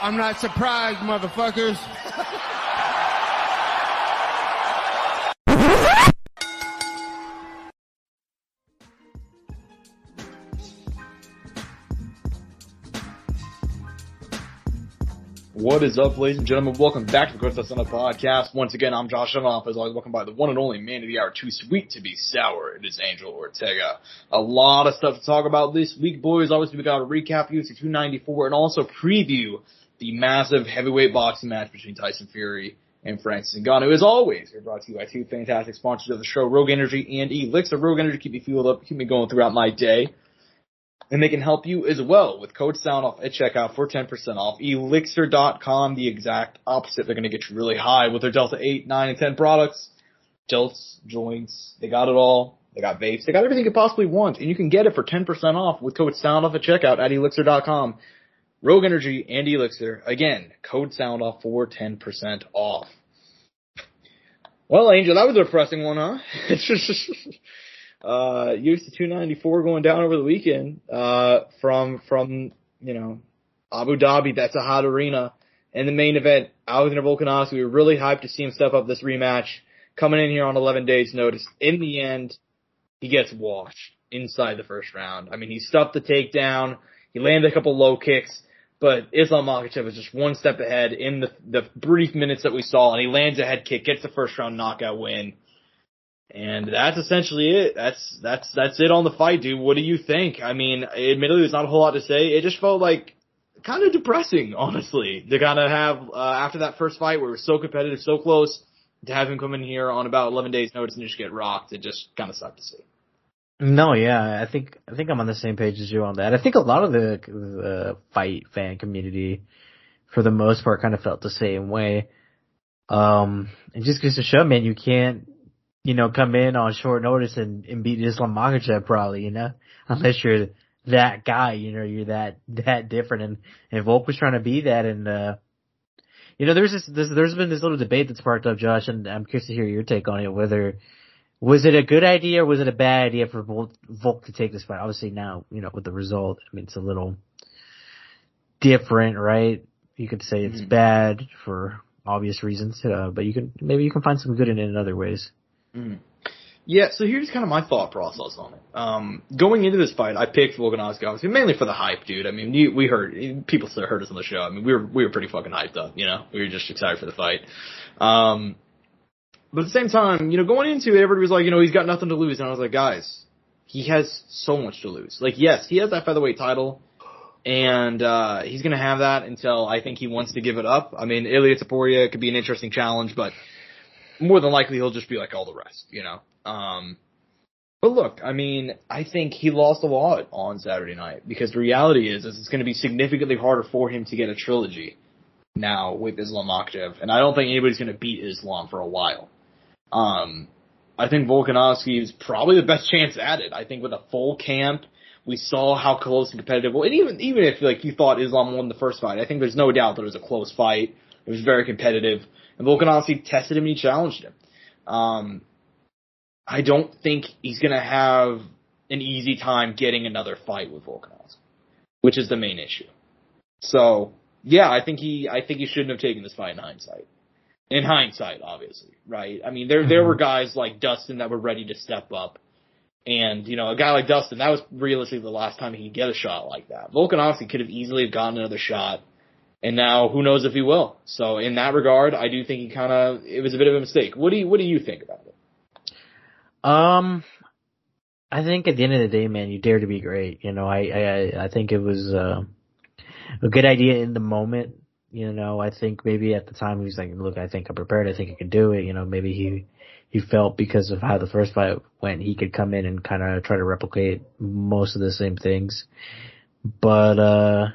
I'm not surprised, motherfuckers. What is up, ladies and gentlemen? Welcome back to the Courtside Soundoff podcast. Once again, I'm Josh Evanoff. As always, welcome by the one and only man of the hour, too sweet to be sour. It is Angel Ortega. A lot of stuff to talk about this week, boys. Obviously, we got to recap UFC 294 and also preview the massive heavyweight boxing match between Tyson Fury and Francis Ngannou. As always, we're brought to you by two fantastic sponsors of the show, Rogue Energy and ELYXR. Rogue Energy keep me fueled up, keep me going throughout my day. And they can help you as well with code sound off at checkout for 10% off. ELYXR.com, the exact opposite. They're going to get you really high with their Delta 8, 9, and 10 products. Delts, joints, they got it all. They got vapes. They got everything you could possibly want. And you can get it for 10% off with code sound off at checkout at ELYXR.com. Rogue Energy and ELYXR. Again, code sound off for 10% off. Well, Angel, that was a depressing one, huh? Uh, UFC 294 going down over the weekend, uh, from, from, you know, Abu Dhabi. That's a hot arena. And the main event, Alexander Volkanovski, we were really hyped to see him step up this rematch, coming in here on 11 days notice. In the end, he gets washed inside the first round. I mean, he stuffed the takedown. He landed a couple low kicks, but Islam Makhachev was just one step ahead in the, the brief minutes that we saw, and he lands a head kick, gets the first round knockout win. And that's essentially it. That's that's that's it on the fight, dude. What do you think? I mean, admittedly, there's not a whole lot to say. It just felt like kind of depressing, honestly, to kind of have uh, after that first fight where it was so competitive, so close, to have him come in here on about 11 days' notice and just get rocked. It just kind of sucked to see. No, yeah, I think I think I'm on the same page as you on that. I think a lot of the the fight fan community, for the most part, kind of felt the same way. Um, it just goes to show, man, you can't you know, come in on short notice and, and beat Islam Makhachev probably, you know, unless you're that guy, you know, you're that, that different. And, and Volk was trying to be that. And, uh, you know, there's this, this, there's been this little debate that sparked up, Josh, and I'm curious to hear your take on it, whether, was it a good idea or was it a bad idea for Volk, Volk to take this fight? Obviously now, you know, with the result, I mean, it's a little different, right? You could say it's mm-hmm. bad for obvious reasons, uh, but you can, maybe you can find some good in it in other ways. Mm. Yeah, so here's kind of my thought process on it. Um, going into this fight, I picked Volkanovski obviously mainly for the hype, dude. I mean, you, we heard people heard us on the show. I mean, we were we were pretty fucking hyped up, you know. We were just excited for the fight. Um, but at the same time, you know, going into it, everybody was like, you know, he's got nothing to lose, and I was like, guys, he has so much to lose. Like, yes, he has that featherweight title, and uh, he's gonna have that until I think he wants to give it up. I mean, Ilia Topuria could be an interesting challenge, but more than likely he'll just be like all the rest, you know. Um, but look, I mean, I think he lost a lot on Saturday night because the reality is, is it's going to be significantly harder for him to get a trilogy now with Islam Makhachev, and I don't think anybody's going to beat Islam for a while. Um, I think Volkanovski is probably the best chance at it. I think with a full camp, we saw how close and competitive. Well, and even even if like you thought Islam won the first fight, I think there's no doubt that it was a close fight. It was very competitive. And Volkanovski tested him and he challenged him. Um, I don't think he's going to have an easy time getting another fight with Volkanovski, which is the main issue. So, yeah, I think he, I think he shouldn't have taken this fight in hindsight. In hindsight, obviously, right? I mean, there, mm-hmm. there were guys like Dustin that were ready to step up. And, you know, a guy like Dustin, that was realistically the last time he could get a shot like that. Volkanovski could have easily gotten another shot and now who knows if he will. So in that regard, I do think he kind of it was a bit of a mistake. What do you what do you think about it? Um, I think at the end of the day, man, you dare to be great. You know, I I I think it was uh, a good idea in the moment. You know, I think maybe at the time he was like, look, I think I'm prepared. I think I can do it. You know, maybe he he felt because of how the first fight went, he could come in and kind of try to replicate most of the same things. But uh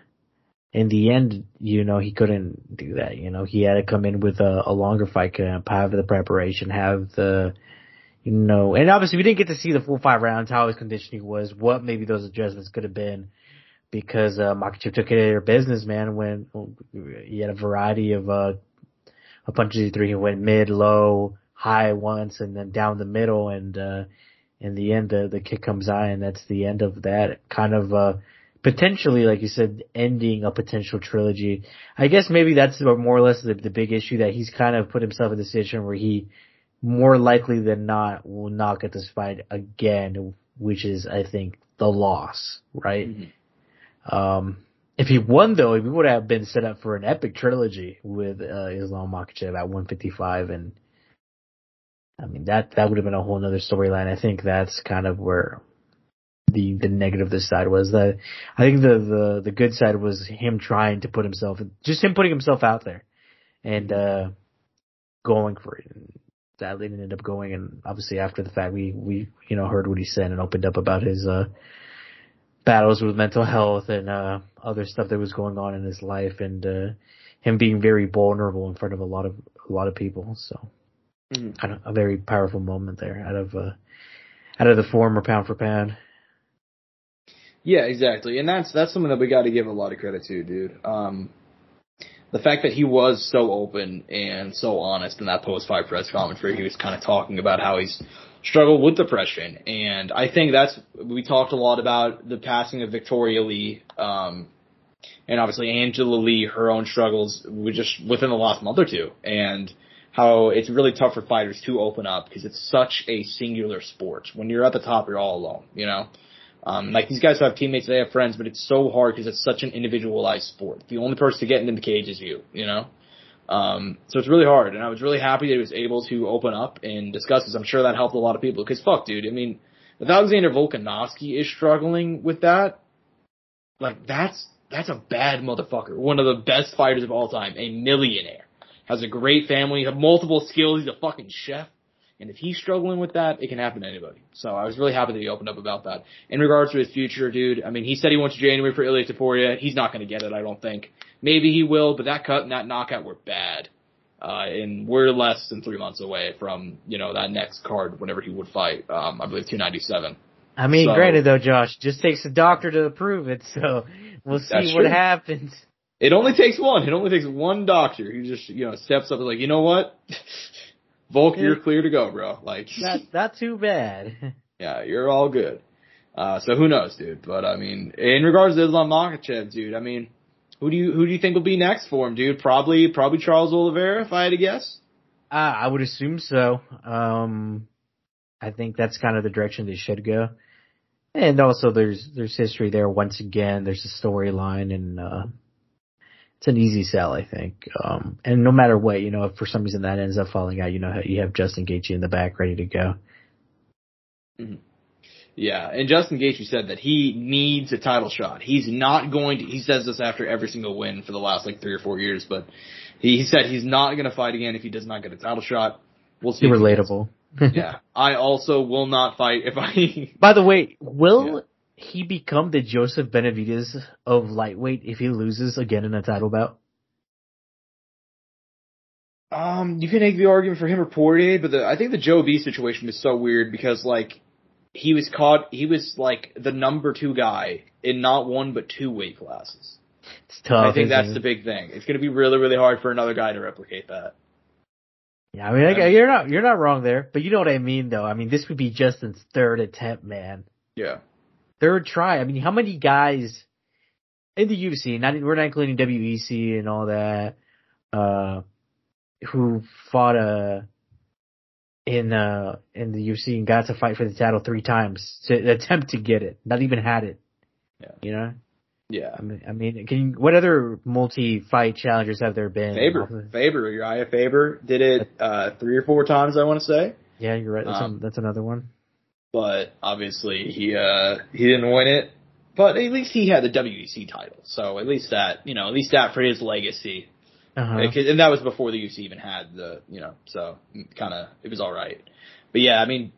in the end, you know, he couldn't do that. You know, he had to come in with a, a longer fight camp, have the preparation, have the, you know, and obviously we didn't get to see the full five rounds, how his conditioning was, what maybe those adjustments could have been, because uh, Makhachev took care of business, man. When he had a variety of uh, a punches he threw, he went mid, low, high once, and then down the middle, and uh, in the end, the the kick comes out, and that's the end of that. Kind of uh, potentially, like you said, ending a potential trilogy. I guess maybe that's more or less the, the big issue that he's kind of put himself in a situation where he more likely than not will not get this fight again, which is, I think, the loss, right? Mm-hmm. Um, if he won though, he would have been set up for an epic trilogy with, uh, Islam Makhachev at 155 and, I mean, that, that would have been a whole other storyline. I think that's kind of where the, the negative of this side was that I think the, the, the good side was him trying to put himself, just him putting himself out there and, uh, going for it. sadly didn't end up going and obviously after the fact we, we, you know, heard what he said and opened up about his, uh, battles with mental health and, uh, other stuff that was going on in his life and, uh, him being very vulnerable in front of a lot of, a lot of people. So mm-hmm. kind of a very powerful moment there out of, uh, out of the former pound for pound. Yeah, exactly. And that's, that's something that we got to give a lot of credit to, dude. Um, the fact that he was so open and so honest in that post fight press where he was kind of talking about how he's struggled with depression. And I think that's, we talked a lot about the passing of Victoria Lee, um, and obviously Angela Lee, her own struggles just within the last month or two. And, how it's really tough for fighters to open up because it's such a singular sport. When you're at the top, you're all alone, you know? Um, like these guys who have teammates, they have friends, but it's so hard because it's such an individualized sport. The only person to get into the cage is you, you know? Um, so it's really hard, and I was really happy that he was able to open up and discuss this. I'm sure that helped a lot of people, because fuck, dude, I mean, if Alexander Volkanovski is struggling with that, like that's, that's a bad motherfucker. One of the best fighters of all time, a millionaire has a great family, has multiple skills. He's a fucking chef. And if he's struggling with that, it can happen to anybody. So I was really happy that he opened up about that. In regards to his future, dude, I mean, he said he wants January for Ilia Topuria. He's not going to get it, I don't think. Maybe he will, but that cut and that knockout were bad. Uh, and we're less than three months away from, you know, that next card whenever he would fight, um, I believe 297. I mean, so, granted though, Josh, just takes a doctor to prove it, so we'll see what true. happens. It only takes one. It only takes one doctor who just, you know, steps up and like, you know what? Volk, you're clear to go, bro. Like, not, not too bad. yeah, you're all good. Uh, so who knows, dude? But I mean, in regards to Islam Makhachev, dude, I mean, who do you, who do you think will be next for him, dude? Probably, probably Charles Oliveira, if I had to guess. Uh, I would assume so. Um, I think that's kind of the direction they should go. And also there's, there's history there once again. There's a storyline and, uh, it's an easy sell, I think. Um, and no matter what, you know, if for some reason that ends up falling out, you know, you have Justin Gaethje in the back ready to go. Mm-hmm. Yeah, and Justin Gaethje said that he needs a title shot. He's not going to. He says this after every single win for the last like three or four years, but he, he said he's not going to fight again if he does not get a title shot. We'll see. Relatable. yeah, I also will not fight if I. By the way, will he become the Joseph Benavidez of lightweight if he loses again in a title bout? Um, you can make the argument for him or Poirier, but the, I think the Joe B situation is so weird because like he was caught, he was like the number two guy in not one but two weight classes. It's tough. I think that's it? the big thing. It's going to be really, really hard for another guy to replicate that. Yeah, I mean, I you're not you're not wrong there, but you know what I mean, though. I mean, this would be Justin's third attempt, man. Yeah third try. I mean, how many guys in the UFC, not we're not including WEC and all that, uh, who fought uh in uh in the UFC and got to fight for the title three times to attempt to get it, not even had it. Yeah. You know. Yeah. I mean, I mean, can what other multi-fight challengers have there been? Faber, Faber, Uriah Faber did it uh three or four times. I want to say. Yeah, you're right. That's, um, a, that's another one but obviously he uh he didn't win it. But at least he had the WEC title, so at least that you know at least that for his legacy. Uh-huh. And that was before the UFC even had the you know so kind of it was all right. But yeah, I mean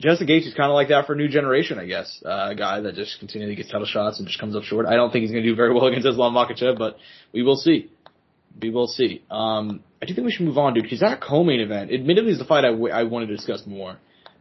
Justin Gaethje is kind of like that for a new generation, I guess. Uh, a guy that just continually gets title shots and just comes up short. I don't think he's going to do very well against Islam Makhachev, but we will see. We will see. Um, I do think we should move on, dude, because that co-main event, admittedly, is the fight I, w- I wanted to discuss more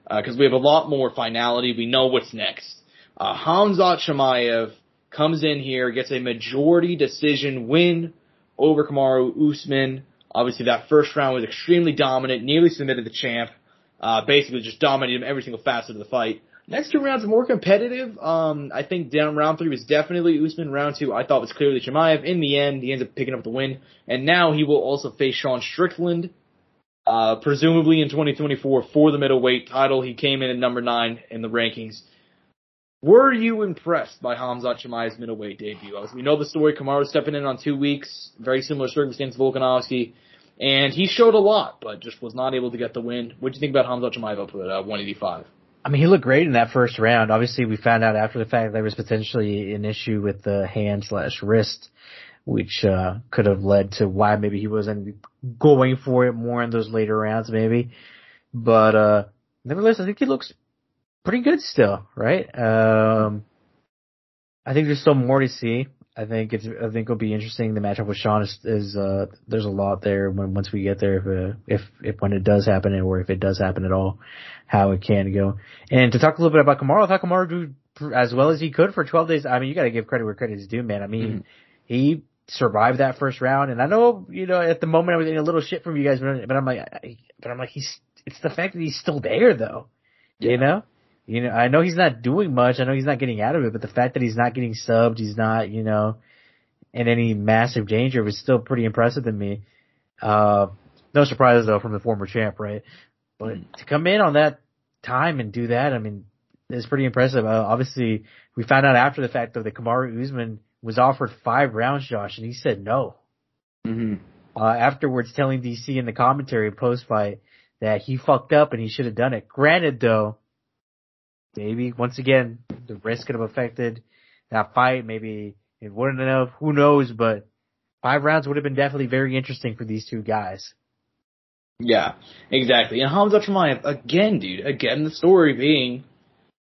because uh, we have a lot more finality. We know what's next. Uh, Hamzat comes in here, gets a majority decision win over Kamaru Usman. Obviously, that first round was extremely dominant, nearly submitted the champ. Uh, basically just dominated him every single facet of the fight. Next two rounds are more competitive. Um, I think down round three was definitely Usman. Round two, I thought was clearly Chimaev. In the end, he ends up picking up the win, and now he will also face Sean Strickland, uh, presumably in 2024 for the middleweight title. He came in at number nine in the rankings. Were you impressed by Hamzat Chimaev's middleweight debut? As we know the story, Kamaru stepping in on two weeks, very similar circumstance to Volkanovski, and he showed a lot, but just was not able to get the win. What do you think about Hamzat Chimaev up at uh, 185? I mean, he looked great in that first round. Obviously, we found out after the fact there was potentially an issue with the hand slash wrist, which uh, could have led to why maybe he wasn't going for it more in those later rounds, maybe. But uh nevertheless, I think he looks pretty good still, right? Um, I think there's still more to see. I think it's, I think it'll be interesting. The matchup with Sean is, is uh, there's a lot there when, once we get there, if, uh, if, if, when it does happen or if it does happen at all, how it can go. And to talk a little bit about Kamaru, I thought Kamaru drew as well as he could for 12 days. I mean, you gotta give credit where credit is due, man. I mean, mm-hmm. he survived that first round. And I know, you know, at the moment I was getting a little shit from you guys, but, I'm like, but I'm like, he's, it's the fact that he's still there though. Yeah. You know? You know, I know he's not doing much. I know he's not getting out of it, but the fact that he's not getting subbed, he's not, you know, in any massive danger was still pretty impressive to me. Uh, no surprises though from the former champ, right? But mm. to come in on that time and do that, I mean, it's pretty impressive. Uh, obviously, we found out after the fact though that Kamaru Usman was offered five rounds, Josh, and he said no. Mm-hmm. Uh, afterwards telling DC in the commentary post fight that he fucked up and he should have done it. Granted though, maybe once again the risk could have affected that fight. Maybe it wouldn't have. Who knows? But five rounds would have been definitely very interesting for these two guys. Yeah, exactly. And Hamza Chimaev again, dude. Again, the story being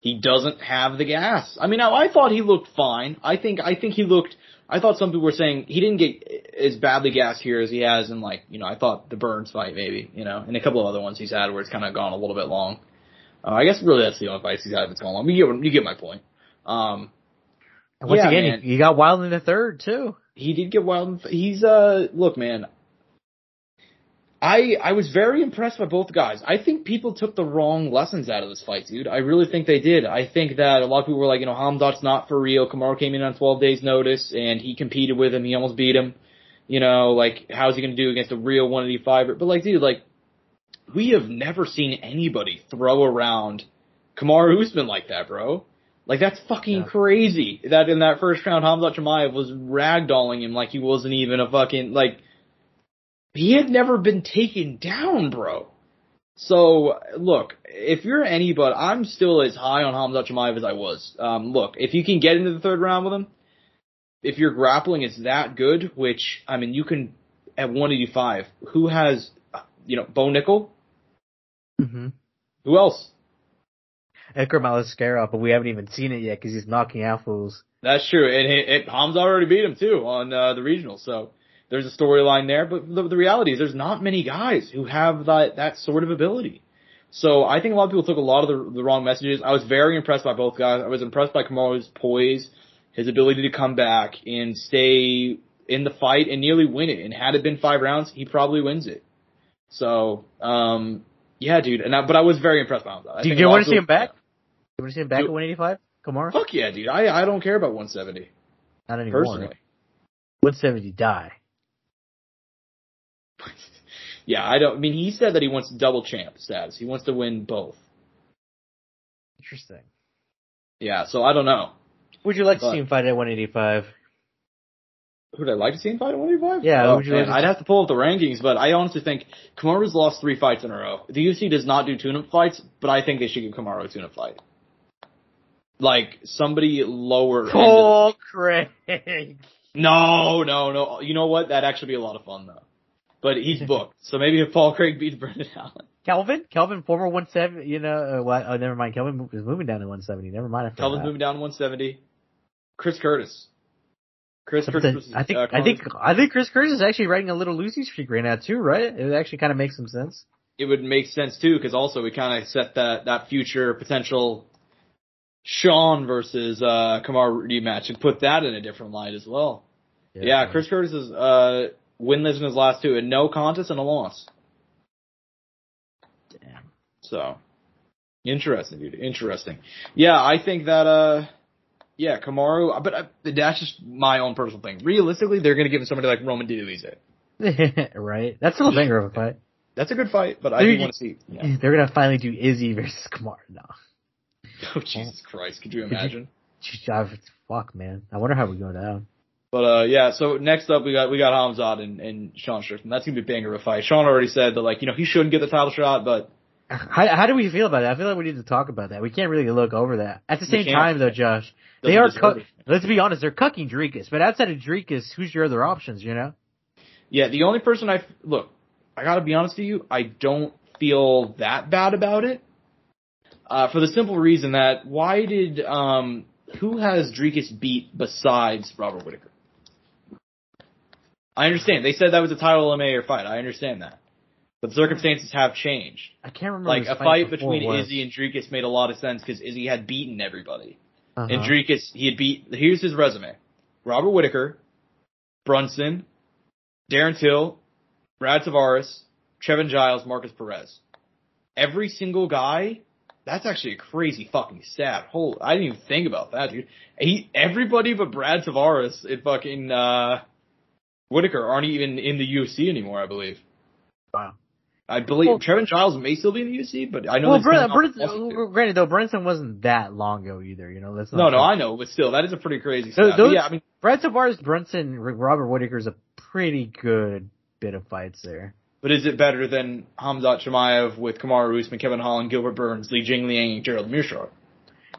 he doesn't have the gas. I mean, I, I thought he looked fine. I think I think he looked. I thought some people were saying he didn't get as badly gassed here as he has in like you know I thought the Burns fight maybe you know and a couple of other ones he's had where it's kind of gone a little bit long. Uh, I guess really that's the only fight he's had that's gone long. You get you get my point. Um, and once yeah, again, man, he, got wild in the third too. He did get wild. He's uh look man. I I was very impressed by both guys. I think people took the wrong lessons out of this fight, dude. I really think they did. I think that a lot of people were like, you know, Hamzat's not for real. Kamaru came in on 12 days notice and he competed with him. He almost beat him. You know, like how's he going to do against a real 185? But like, dude, like we have never seen anybody throw around Kamaru Usman like that, bro. Like that's fucking yeah. crazy. That in that first round, Hamza Chimaev was ragdolling him like he wasn't even a fucking like. He had never been taken down, bro. So look, if you're anybody, I'm still as high on Hamza Chimaev as I was. Um, look, if you can get into the third round with him, if your grappling is that good, which I mean, you can at 185. Who has, you know, Bo Nickal? Mm-hmm. Who else? Ikram Aliskerov, but we haven't even seen it yet because he's knocking out fools. That's true, and it, it, Hamza already beat him too on uh, the regional, so there's a storyline there. But the, the reality is, there's not many guys who have that that sort of ability. So I think a lot of people took a lot of the, the wrong messages. I was very impressed by both guys. I was impressed by Kamaru's poise, his ability to come back and stay in the fight and nearly win it. And had it been five rounds, he probably wins it. So, um, yeah, dude. And I, but I was very impressed by him. Do you want to see him back? You want to see him back dude, at 185? Kamaru? Fuck yeah, dude. I I don't care about 170. Not anymore. Personally. 170 die. yeah, I don't. I mean, he said that he wants double champ status. He wants to win both. Interesting. Yeah, so I don't know. Would you like but, to see him fight at 185? Who'd I like to see him fight at 185? Yeah, oh, would you man, like I'd have to pull up the rankings, but I honestly think Kamaru's lost three fights in a row. The UFC does not do tune-up fights, but I think they should give Kamaru a tune-up fight. Like, somebody lower. Paul Craig! No, no, no. You know what? That'd actually be a lot of fun, though. But he's booked, so maybe if Paul Craig beats Brendan Allen. Kelvin? Kelvin, former 170, you know, uh, what? Oh, never mind. Kelvin is moving down to 170. Never mind. Kelvin's moving down to 170. Chris Curtis. Chris Curtis. I think uh, I think I think Chris Curtis is actually writing a little losing streak right now too, right? It actually kind of makes some sense. It would make sense too, because also we kind of set that that future potential Sean versus uh Kamar rematch and put that in a different light as well. Yeah, yeah Chris Curtis is uh winless in his last two, and no contest and a loss. Damn. So Interesting, dude. Interesting. Yeah, I think that. uh yeah, Kamaru, but uh, that's just my own personal thing. Realistically, they're going to give him somebody like Roman Diaz. right? That's a little banger of a fight. That's a good fight, but I do want to see. Yeah. They're going to finally do Izzy versus Kamaru now. Oh Jesus Christ! Could you imagine? Could you, fuck, man. I wonder how we go down. But uh, yeah. So next up, we got we got Hamzat and, and Sean Strickland. That's gonna be a banger of a fight. Sean already said that like you know he shouldn't get the title shot, but how, how do we feel about that? I feel like we need to talk about that. We can't really look over that. At the same time, though, Josh, they are. Cu- let's be honest, they're cucking Dricus. But outside of Dricus, who's your other options? You know? Yeah, the only person I look, I gotta be honest with you, I don't feel that bad about it. Uh, for the simple reason that why did um who has Dricus beat besides Robert Whitaker? I understand. They said that was a title eliminator fight. I understand that. But circumstances have changed. I can't remember. Like a fight between was. Izzy and Dricus made a lot of sense because Izzy had beaten everybody. Uh-huh. And Dricus, he had beat, here's his resume. Robert Whitaker, Brunson, Darren Till, Brad Tavares, Trevin Giles, Markus Perez. Every single guy, that's actually a crazy fucking stat. Holy, I didn't even think about that, dude. He, everybody but Brad Tavares and fucking, uh, Whitaker aren't even in the UFC anymore, I believe. Wow. I believe well, Trevin Giles may still be in the UFC, but I know. Well, Brent, Brent, granted though, Brenton wasn't that long ago either. You know, that's no, no, I know, but still, that is a pretty crazy. Those, those, yeah, I mean, Brad Tavares, Brunson, Robert Whitaker's a pretty good bit of fights there. But is it better than Hamzat Chimaev with Kamaru Usman, Kevin Holland, Gilbert Burns, Li Jingliang, and Gerald Meerschaert?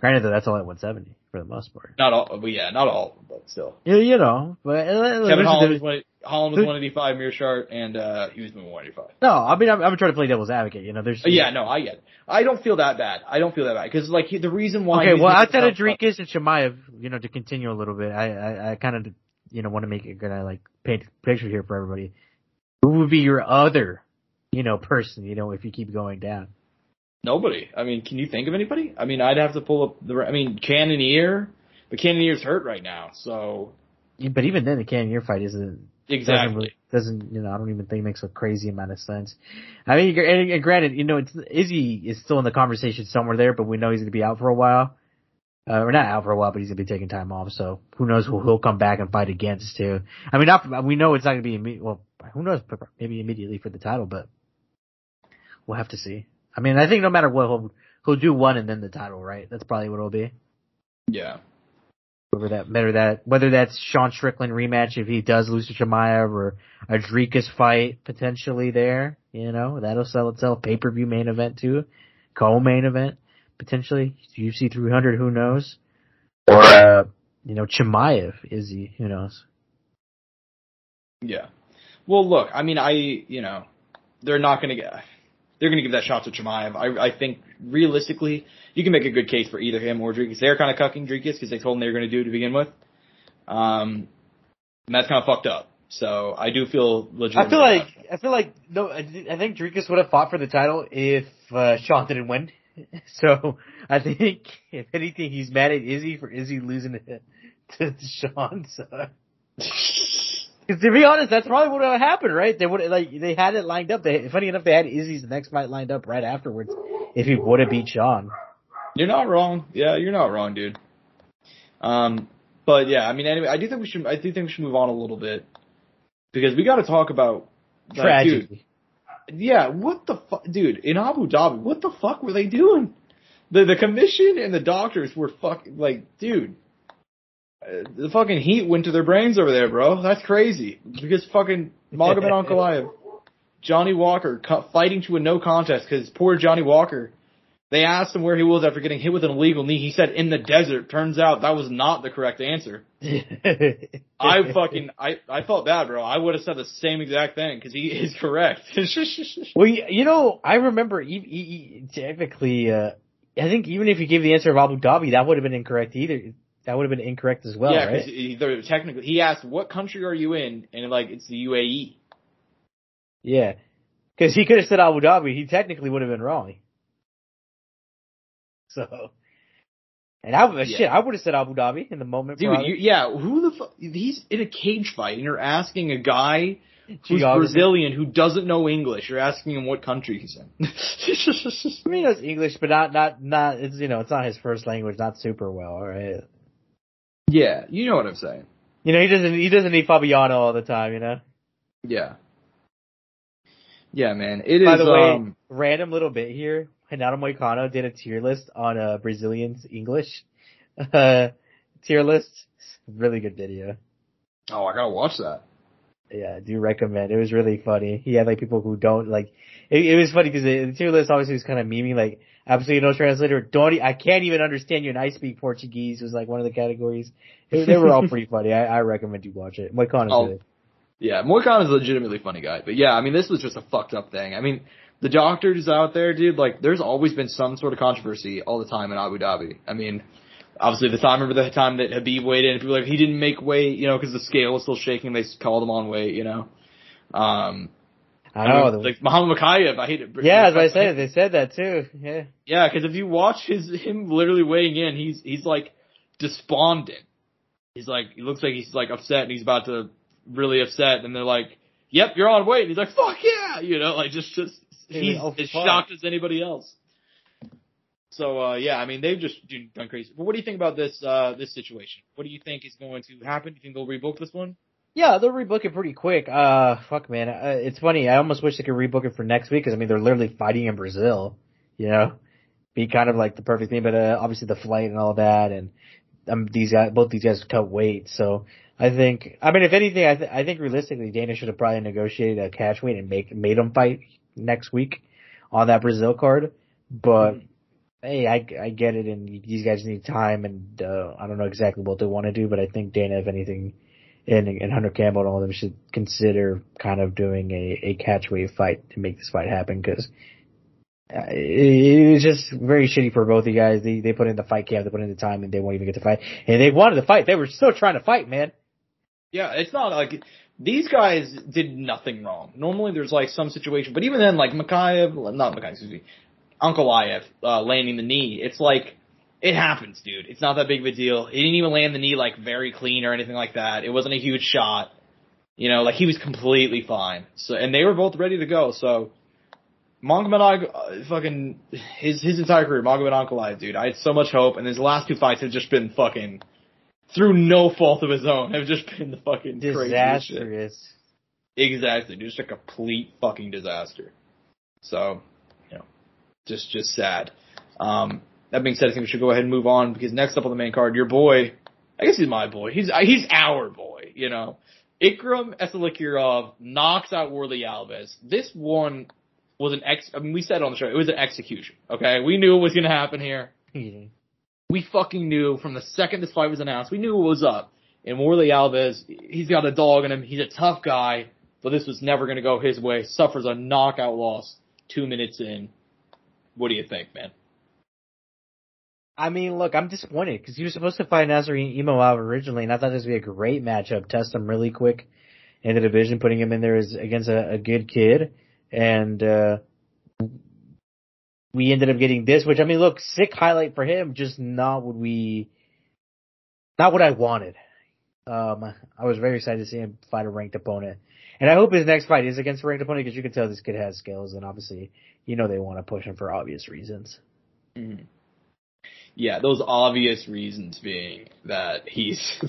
Granted though, that's all at 170 for the most part. Not all, but yeah, not all, but still. Yeah, you know, but uh, Kevin Holland was, Holland was 185, Meerschaert, and uh, he was 185. No, I mean I'm, I'm trying to play devil's advocate. You know, there's yeah, no, I get. It. I don't feel that bad. I don't feel that bad because like the reason why. Okay, well, outside of Dricus and Chimaev, you know, to continue a little bit, I I, I kind of you know want to make it good. I like paint a picture here for everybody. Who would be your other, you know, person? You know, if you keep going down. Nobody. I mean, can you think of anybody? I mean, I'd have to pull up the. I mean, Cannonier, but Cannonier's hurt right now, so. Yeah, but even then, the Cannonier fight isn't Exactly. Doesn't, doesn't, you know, I don't even think it makes a crazy amount of sense. I mean, and, and granted, you know, it's, Izzy is still in the conversation somewhere there, but we know he's going to be out for a while. Uh, or not out for a while, but he's going to be taking time off, so who knows who he'll come back and fight against too. I mean, not, we know it's not going to be immediate, well, who knows, maybe immediately for the title, but we'll have to see. I mean, I think no matter what, he'll, he'll do one and then the title, right? That's probably what it'll be. Yeah. Whether that, better that, whether that's Sean Strickland rematch if he does lose to Chimaev or a Dricus fight potentially there, you know, that'll sell itself. Pay per view main event too, co-main event potentially. UFC 300, who knows? Or uh, you know, Chimaev, is he? Who knows? Yeah. Well, look, I mean, I you know, they're not going to get they're going to give that shot to Chimaev. I, I think realistically, you can make a good case for either him or Dricus. They're kind of cucking Dricus because they told him they were going to do it to begin with. Um, and that's kind of fucked up. So I do feel legitimate. I feel like I feel like no. I think Dricus would have fought for the title if uh, Sean didn't win. So I think if anything, he's mad at Izzy for Izzy losing to, to Sean. So. Because to be honest, that's probably what would have happened, right? They would like they had it lined up. They, funny enough, they had Izzy's next fight lined up right afterwards. If he would have beat Sean, you're not wrong. Yeah, you're not wrong, dude. Um, but yeah, I mean, anyway, I do think we should. I do think we should move on a little bit because we got to talk about like, tragedy. Dude, yeah, what the fuck, dude? In Abu Dhabi, what the fuck were they doing? The the commission and the doctors were fucking like, dude the fucking heat went to their brains over there, bro. That's crazy. Because fucking Magomed Ankalaev, Johnny Walker fighting to a no contest because poor Johnny Walker. They asked him where he was after getting hit with an illegal knee. He said in the desert. Turns out that was not the correct answer. I fucking I I felt bad, bro. I would have said the same exact thing because he is correct. well, you know, I remember he, he, typically. Uh, I think even if you gave the answer of Abu Dhabi, that would have been incorrect either that would have been incorrect as well, yeah, right? Yeah, technically, he asked, "What country are you in?" And like, it's the UAE. Yeah, because he could have said Abu Dhabi. He technically would have been wrong. So, and I yeah. shit, I would have said Abu Dhabi in the moment. Dude, you, yeah, who the fuck? He's in a cage fight, and you're asking a guy who's Geography. Brazilian who doesn't know English. You're asking him what country he's in. I mean, it's English, but not not not. It's you know, it's not his first language. Not super well. All right. Yeah, you know what I'm saying. You know, he doesn't he doesn't need Fabiano all the time. You know. Yeah. Yeah, man. It is. By the way, um, random little bit here. Renato Moicano did a tier list on uh, Brazilians English uh, tier list. Really good video. oh, I gotta watch that. Yeah, I do recommend. It was really funny. He had like people who don't like. It, it was funny because the, tier list obviously was kind of memey, like absolutely no translator. Don't I can't even understand you, and I speak Portuguese was like one of the categories. They were all pretty funny. I, I recommend you watch it. Moicano's Oh. good. Yeah, Moicano is a legitimately funny guy. But yeah, I mean, this was just a fucked up thing. I mean, the doctors out there, dude, like, there's always been some sort of controversy all the time in Abu Dhabi. I mean, obviously the time, remember the time that Khabib weighed in, people were like, he didn't make weight, you know, because the scale was still shaking, they called him on weight, you know. Um, I know. the- like Muhammad Mokaev, I hate it. yeah, as I said, they said that too. Yeah. Yeah, because if you watch his him literally weighing in, he's he's like despondent. He's like he looks like he's like upset and he's about to really upset, and they're like, "Yep, you're on weight." And he's like, "Fuck yeah!" You know, like just just he's Oh, as shocked as anybody else. So uh yeah, I mean they've just done crazy. But what do you think about this uh this situation? What do you think is going to happen? Do you think they'll rebook this one? Yeah, they'll rebook it pretty quick. Uh, fuck, man. Uh, it's funny. I almost wish they could rebook it for next week because I mean they're literally fighting in Brazil. You know, be kind of like the perfect thing. But uh, obviously the flight and all that, and um, these guys, both these guys cut weight. So I think, I mean, if anything, I, th- I think realistically, Dana should have probably negotiated a catch weight and make made them fight next week on that Brazil card. But hey, I, I get it, and these guys need time, and uh, I don't know exactly what they want to do, but I think Dana, if anything, and, and Hunter Campbell and all of them should consider kind of doing a, a catch weight fight to make this fight happen because uh, it, it was just very shitty for both of you guys. They they put in the fight camp, they put in the time, and they won't even get to fight. And they wanted to fight. They were still trying to fight, man. Yeah, it's not like these guys did nothing wrong. Normally there's like some situation, but even then, like Makayev, not Makayev, excuse me, Ankalaev, uh, landing the knee, it's like, it happens, dude. It's not that big of a deal. He didn't even land the knee like very clean or anything like that. It wasn't a huge shot. You know, like he was completely fine. So, and they were both ready to go. So, Magomed uh, fucking his his entire career, Magomed Ankalaev, dude. I had so much hope, and his last two fights have just been fucking through no fault of his own. Have just been the fucking. Disastrous. Exactly, dude. Just a complete fucking disaster. So, you know, just just sad. Um, that being said, I think we should go ahead and move on because next up on the main card, your boy, I guess he's my boy. He's uh, he's our boy. You know, Ikram Aliskerov knocks out Warlley Alves. This one was an ex. I mean, we said on the show it was an execution. Okay, we knew it was going to happen here. We fucking knew from the second this fight was announced. We knew it was up. And Warlley Alves, he's got a dog in him. He's a tough guy, but this was never going to go his way. Suffers a knockout loss two minutes in. What do you think, man? I mean, look, I'm disappointed because he was supposed to fight Nassourdine Imavov originally, and I thought this would be a great matchup. Test him really quick in the division, putting him in there is against a, a good kid, and uh we ended up getting this. Which I mean, look, sick highlight for him, just not what we, not what I wanted. Um, I was very excited to see him fight a ranked opponent, and I hope his next fight is against a ranked opponent because you can tell this kid has skills, and obviously, you know, they want to push him for obvious reasons. Mm-hmm. Yeah, those obvious reasons being that he's,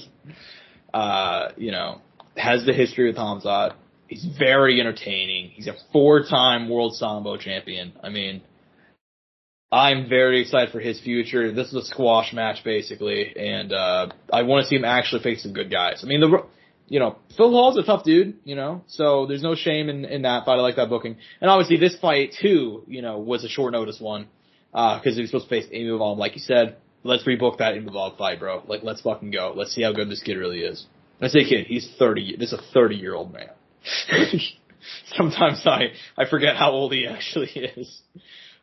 uh, you know, has the history with Hamzat. He's very entertaining. He's a four-time world sambo champion. I mean, I'm very excited for his future. This is a squash match basically, and uh, I want to see him actually face some good guys. I mean, the you know Phil Hawes' a tough dude, you know, so there's no shame in in that fight. I like that booking, and obviously this fight too, you know, was a short notice one because he was supposed to face Imavov, like you said. Let's rebook that Imavov fight, bro. Like, let's fucking go. Let's see how good this kid really is. I say kid, he's 30. This is a 30 year old man. Sometimes I I forget how old he actually is.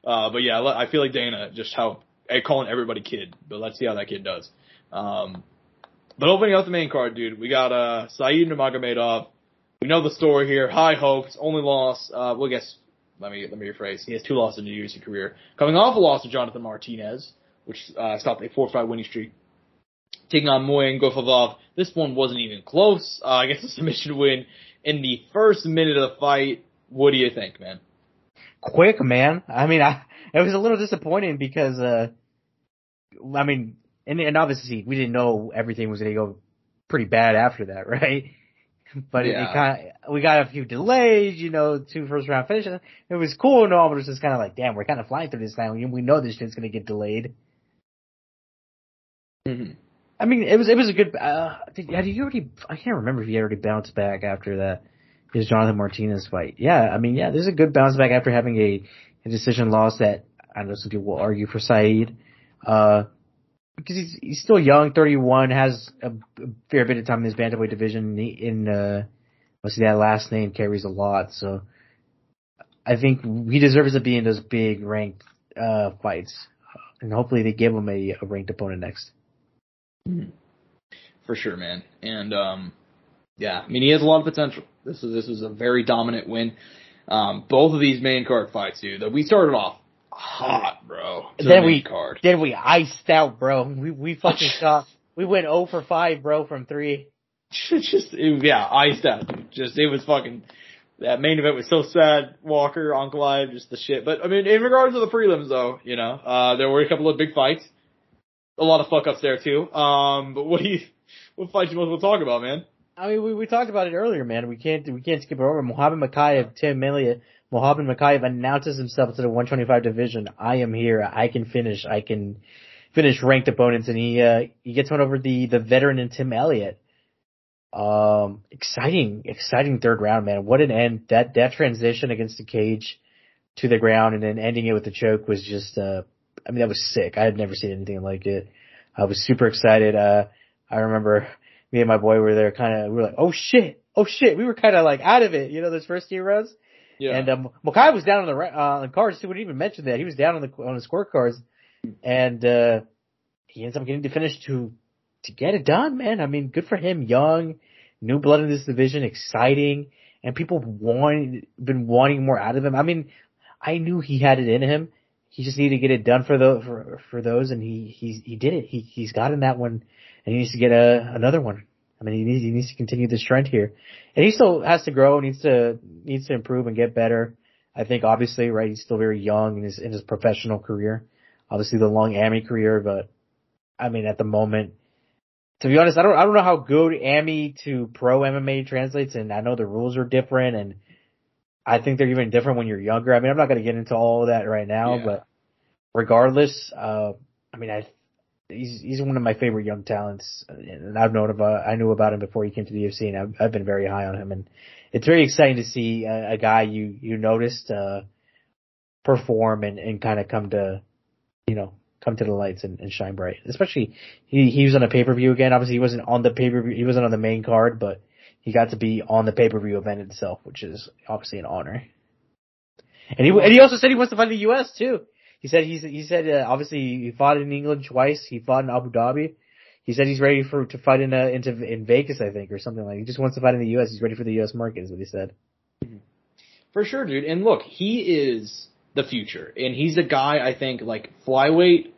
Uh, but yeah, I feel like Dana just how calling everybody kid, but let's see how that kid does. Um, but opening up the main card, dude, we got uh Saeed Nurmagomedov. We know the story here. High hopes, only loss. Uh, well, I guess let me let me rephrase. He has two losses in his UFC career, coming off a loss to Jonathan Martinez, which uh, stopped a four-fight winning streak. Taking on Muin Gafurov. This one wasn't even close. Uh, I guess a submission win. in the first minute of the fight. What do you think, man? Quick, man. I mean, I, it was a little disappointing because, uh, I mean, and, and obviously we didn't know everything was going to go pretty bad after that, right? But yeah. it, it kind of, we got a few delays, you know, two first round finishes. It was cool and all, but it was just kind of like, damn, we're kind of flying through this now. We know this shit's going to get delayed. Mm-hmm. I mean, it was it was a good. Uh, did, did you already? I can't remember if he already bounced back after that his Jonathan Martinez fight. Yeah, I mean, yeah, there's a good bounce back after having a, a decision loss that I know some people will argue for Saeed. Uh, because he's he's still young, 31, has a, fair bit of time in his bantamweight division. In uh, that last name carries a lot. So I think he deserves to be in those big ranked uh fights, and hopefully they give him a, a ranked opponent next. Mm-hmm. For sure, man. And um, yeah, I mean he has a lot of potential. This is this is a very dominant win. Um, both of these main card fights, dude. That we started off hot, bro. Then we card. then we iced out, bro. We we fucking shot. We went 0 for 5, bro, from 3. Just yeah, iced out. Dude. Just it was fucking that main event was so sad. Walker, Ankalaev, just the shit. But I mean, in regards to the prelims, though, you know, uh, there were a couple of big fights. A lot of fuck ups there too. Um, but what do you, what fights you most want to talk about, man? I mean, we, we talked about it earlier, man. We can't we can't skip it over. Mohammed Mokaev, Tim Elliott, Mohammed Mokaev announces himself to the 125 division. I am here. I can finish. I can finish ranked opponents, and he uh, he gets one over the the veteran and Tim Elliott. Um, exciting, exciting third round, man. What an end! That that transition against the cage to the ground and then ending it with the choke was just. Uh, I mean, that was sick. I had never seen anything like it. I was super excited. Uh, I remember me and my boy were there kind of, we were like, oh shit, oh shit. We were kind of like out of it, you know, those first few rounds. Yeah. And, um, Mokaev was down on the, uh, on the cards. We didn't even mention that. He was down on the, on the scorecards. And, uh, he ends up getting to finish to, to get it done, man. I mean, good for him. Young, new blood in this division, exciting, and people want, been wanting more out of him. I mean, I knew he had it in him. He just needed to get it done for the, for, for those and he, he, he did it. He, he's gotten that one and he needs to get a, another one. I mean, he needs, he needs to continue this trend here. And he still has to grow, needs to, needs to improve and get better. I think obviously, right, he's still very young in his, in his professional career. Obviously the long AMI career, but I mean, at the moment, to be honest, I don't, I don't know how good AMI to pro MMA translates and I know the rules are different and I think they're even different when you're younger. I mean, I'm not going to get into all of that right now, yeah. but regardless, uh, I mean, I he's he's one of my favorite young talents, and I've known about I knew about him before he came to the UFC, and I've, I've been very high on him, and it's very exciting to see a, a guy you you noticed uh, perform and and kind of come to, you know, come to the lights and, and shine bright. Especially he he was on a pay per view again. Obviously, he wasn't on the pay per view. He wasn't on the main card, but he got to be on the pay per view event itself, which is obviously an honor. And he and he also said he wants to fight in the U.S. too. He said he's he said uh, obviously he fought in England twice. He fought in Abu Dhabi. He said he's ready for to fight in uh, into in Vegas, I think, or something like. He just wants to fight in the U.S. He's ready for the U.S. market, is what he said. For sure, dude. And look, he is the future, and he's a guy I think like flyweight.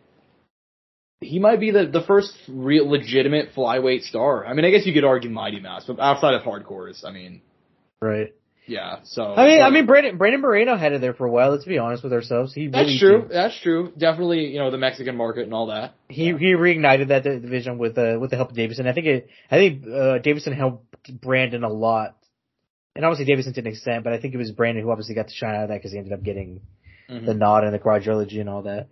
He might be the the first real legitimate flyweight star. I mean, I guess you could argue Mighty Mouse, but outside of hardcores, I mean, right. Yeah, so I mean, but, I mean, Brandon Brandon Moreno had it there for a while. Let's be honest with ourselves. He that's true. That's true. Definitely, you know, the Mexican market and all that. He yeah. he reignited that division with uh with the help of Deiveson. I think it. I think uh Deiveson helped Brandon a lot, and obviously Deiveson to an extent, but I think it was Brandon who obviously got to shine out of that because he ended up getting mm-hmm. the nod and the quadrilogy and all that.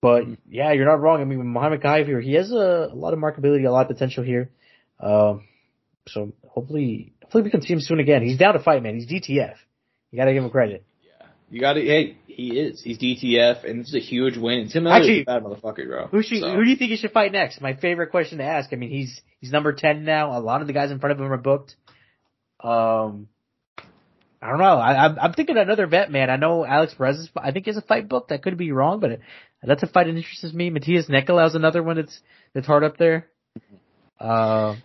But mm-hmm. yeah, you're not wrong. I mean, Muhammad Mokaev here, he has a, a lot of markability, a lot of potential here. Um, so hopefully, hopefully we can see him soon again. He's down to fight, man. He's DTF. You got to give him credit. Yeah, you got to. Hey, he is. He's DTF, and this is a huge win. And Tim Elliott's a bad motherfucker, bro. Who should, so. Who do you think he should fight next? My favorite question to ask. I mean, he's he's number ten now. A lot of the guys in front of him are booked. Um, I don't know. I, I'm, I'm thinking another vet, man. I know Alex Perez is, I think he has a fight booked. That could be wrong, but it, that's a fight that interests me. Matias Matthias is another one that's, that's hard up there. Uh,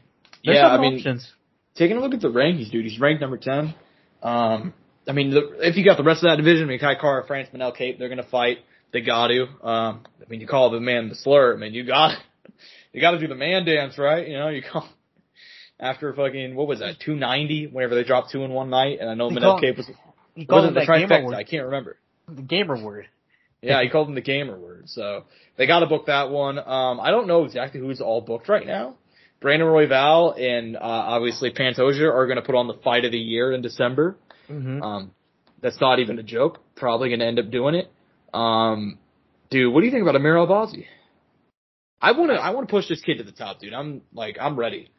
yeah, I mean, options. Taking a look at the rankings, dude, he's ranked number 10. Um, I mean, the, if you got the rest of that division, I mean, Kai Kara, France, Manel Kape, they're going to fight. They got to. Um, I mean, you call the man the slur. I mean, you got, you got to do the man dance, right? You know, you call, after fucking what was that 290 whenever they dropped two in one night, and I know Manel Kape was He called was him it the trifecta? I can't remember. The gamer word. Yeah, he called him the gamer word. So they got to book that one. Um, I don't know exactly who's all booked right now. Brandon Royval and uh, obviously Pantoja are going to put on the fight of the year in December. Mm-hmm. Um, that's not even a joke. Probably going to end up doing it. Um, dude, what do you think about Amir Albazi? I want to I want to push this kid to the top, dude. I'm like I'm ready.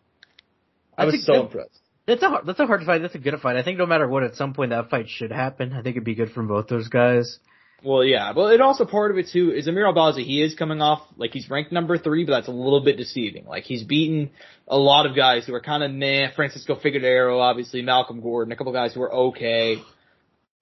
I I was so impressed. That's a hard, that's a hard fight. That's a good fight. I think no matter what, at some point that fight should happen. I think it'd be good from both those guys. Well, yeah, but it also part of it too is Amir Albazi. He is coming off like he's ranked number three, but that's a little bit deceiving. Like he's beaten a lot of guys who are kind of meh. Francisco Figueroa, obviously Malcolm Gordon, a couple guys who are okay.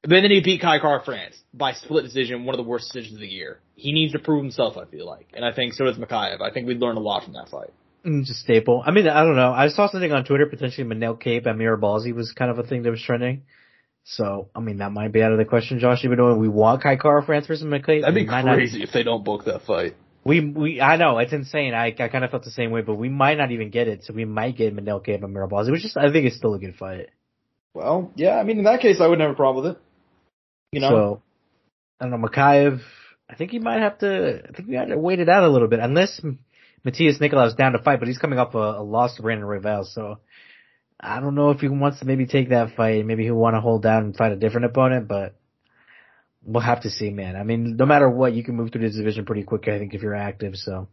But then he beat Kai Kara-France by split decision, one of the worst decisions of the year. He needs to prove himself, I feel like, and I think so does Mokaev. I think we'd learn a lot from that fight. Mm, Just staple. I mean, I don't know. I saw something on Twitter potentially Manel Kape Amir Albazi was kind of a thing that was trending. So, I mean, that might be out of the question, Josh. Even though we want Kai Kara-France versus McCabe. That'd be we might not- crazy if they don't book that fight. we, we, I know, it's insane. I, I kind of felt the same way, but we might not even get it. So we might get Manel Kape Amir Albazi, which is, I think it's still a good fight. Well, yeah, I mean in that case, I wouldn't have a problem with it. You know, So, I don't know, Mokaev, I think he might have to, I think we have to wait it out a little bit, unless M- Matheus Nicolau's down to fight, but he's coming off a, a loss to Brandon Royval, so I don't know if he wants to maybe take that fight, maybe he'll want to hold down and fight a different opponent, but we'll have to see, man. I mean, no matter what, you can move through this division pretty quick, I think, if you're active, so.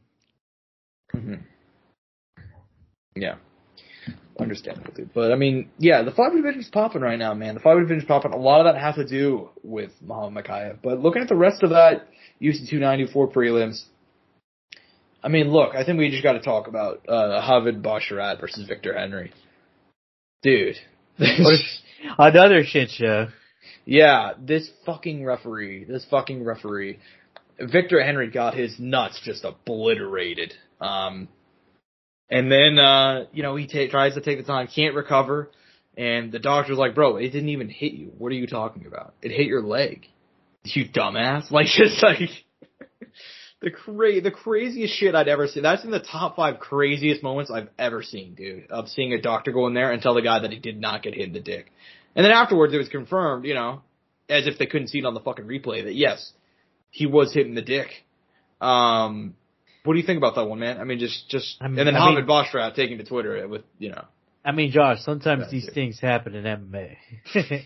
hmm Yeah. Understandable, dude. But I mean, yeah, the five division's popping right now, man. The five division's popping. A lot of that has to do with Muhammad Mokaev. But looking at the rest of that UFC 294 prelims, I mean, look, I think we just got to talk about uh, Javid Basharat versus Victor Henry. Dude. Another shit show. Yeah, this fucking referee, this fucking referee, Victor Henry got his nuts just obliterated. Um, and then, uh, you know, he ta- tries to take the time, can't recover, and the doctor's like, bro, it didn't even hit you. What are you talking about? It hit your leg. You dumbass. Like, just like, the cra- the craziest shit I'd ever seen. That's in the top five craziest moments I've ever seen, dude, of seeing a doctor go in there and tell the guy that he did not get hit in the dick. And then afterwards, it was confirmed, you know, as if they couldn't see it on the fucking replay that yes, he was hitting the dick. Um, what do you think about that one, man? I mean, just, just, I mean- and then I Hamid taking to Twitter with, you know, I mean, Josh, sometimes these things happen in MMA.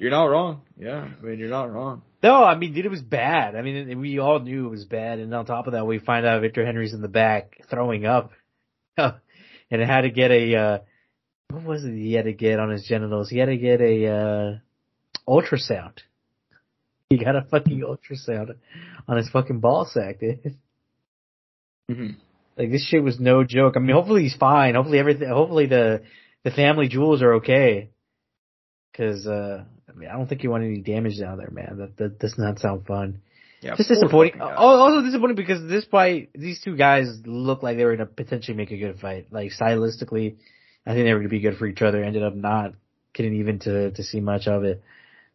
you're not wrong. Yeah, I mean, you're not wrong. No, I mean, dude, it was bad. I mean, we all knew it was bad, and on top of that, we find out Victor Henry's in the back throwing up, and it had to get a uh, what was it? He had to get on his genitals. He had to get a uh, ultrasound. He got a fucking ultrasound on his fucking ball sack, dude. hmm Like this shit was no joke. I mean, hopefully he's fine. Hopefully everything. Hopefully the the family jewels are okay. Cause uh, I mean, I don't think you want any damage down there, man. That that does not sound fun. Yeah, Just disappointing. Oh, also disappointing because this fight, these two guys look like they were gonna potentially make a good fight. Like stylistically, I think they were gonna be good for each other. Ended up not getting even to to see much of it.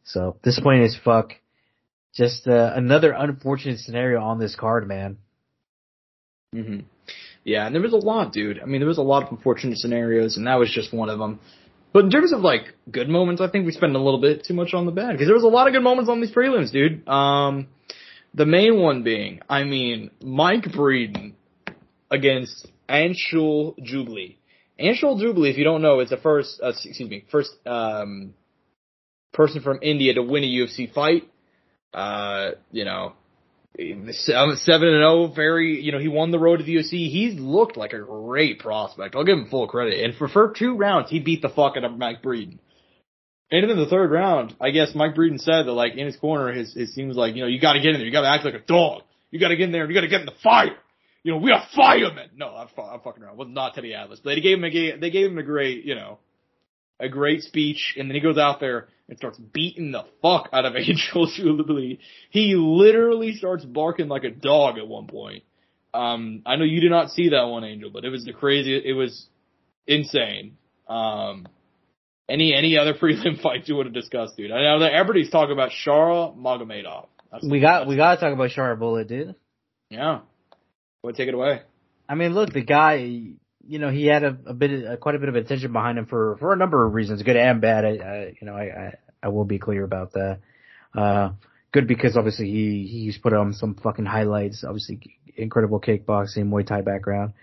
So disappointing as fuck. Just uh, another unfortunate scenario on this card, man. hmm Yeah, and there was a lot, dude. I mean, there was a lot of unfortunate scenarios, and that was just one of them. But in terms of like good moments, I think we spend a little bit too much on the bad because there was a lot of good moments on these prelims, dude. Um, the main one being, I mean, Mike Breeden against Anshul Jubli. Anshul Jubli, if you don't know, is the first, uh, excuse me, first um, person from India to win a UFC fight. Uh, you know, seven and zero. Very, you know, he won the road to the UFC. He's looked like a great prospect. I'll give him full credit. And for for two rounds, he beat the fuck out of Mike Breeden. And in the third round, I guess Mike Breeden said that like in his corner, his it seems like, you know, you got to get in there. You got to act like a dog. You got to get in there. You got to get in the fire. You know, we are firemen. No, I'm, I'm fucking around. Was not Teddy Atlas. But they gave him a they gave him a great, you know, a great speech, and then he goes out there and starts beating the fuck out of Anshul Jubli. He literally starts barking like a dog at one point. Um, I know you did not see that one, Angel, but it was the crazy. It was insane. Um, any any other prelim fights you want to discuss, dude? I know that everybody's talking about Shara Magomedov. That's, We got we got to talk about Shara Bullet, dude. yeah. Well, take it away. I mean, look, the guy, you know, he had a, a bit, of, quite a bit of attention behind him for for a number of reasons, good and bad. I, I you know, I, I I will be clear about that. Uh, good because obviously he he's put on some fucking highlights. Obviously, incredible kickboxing, Muay Thai background,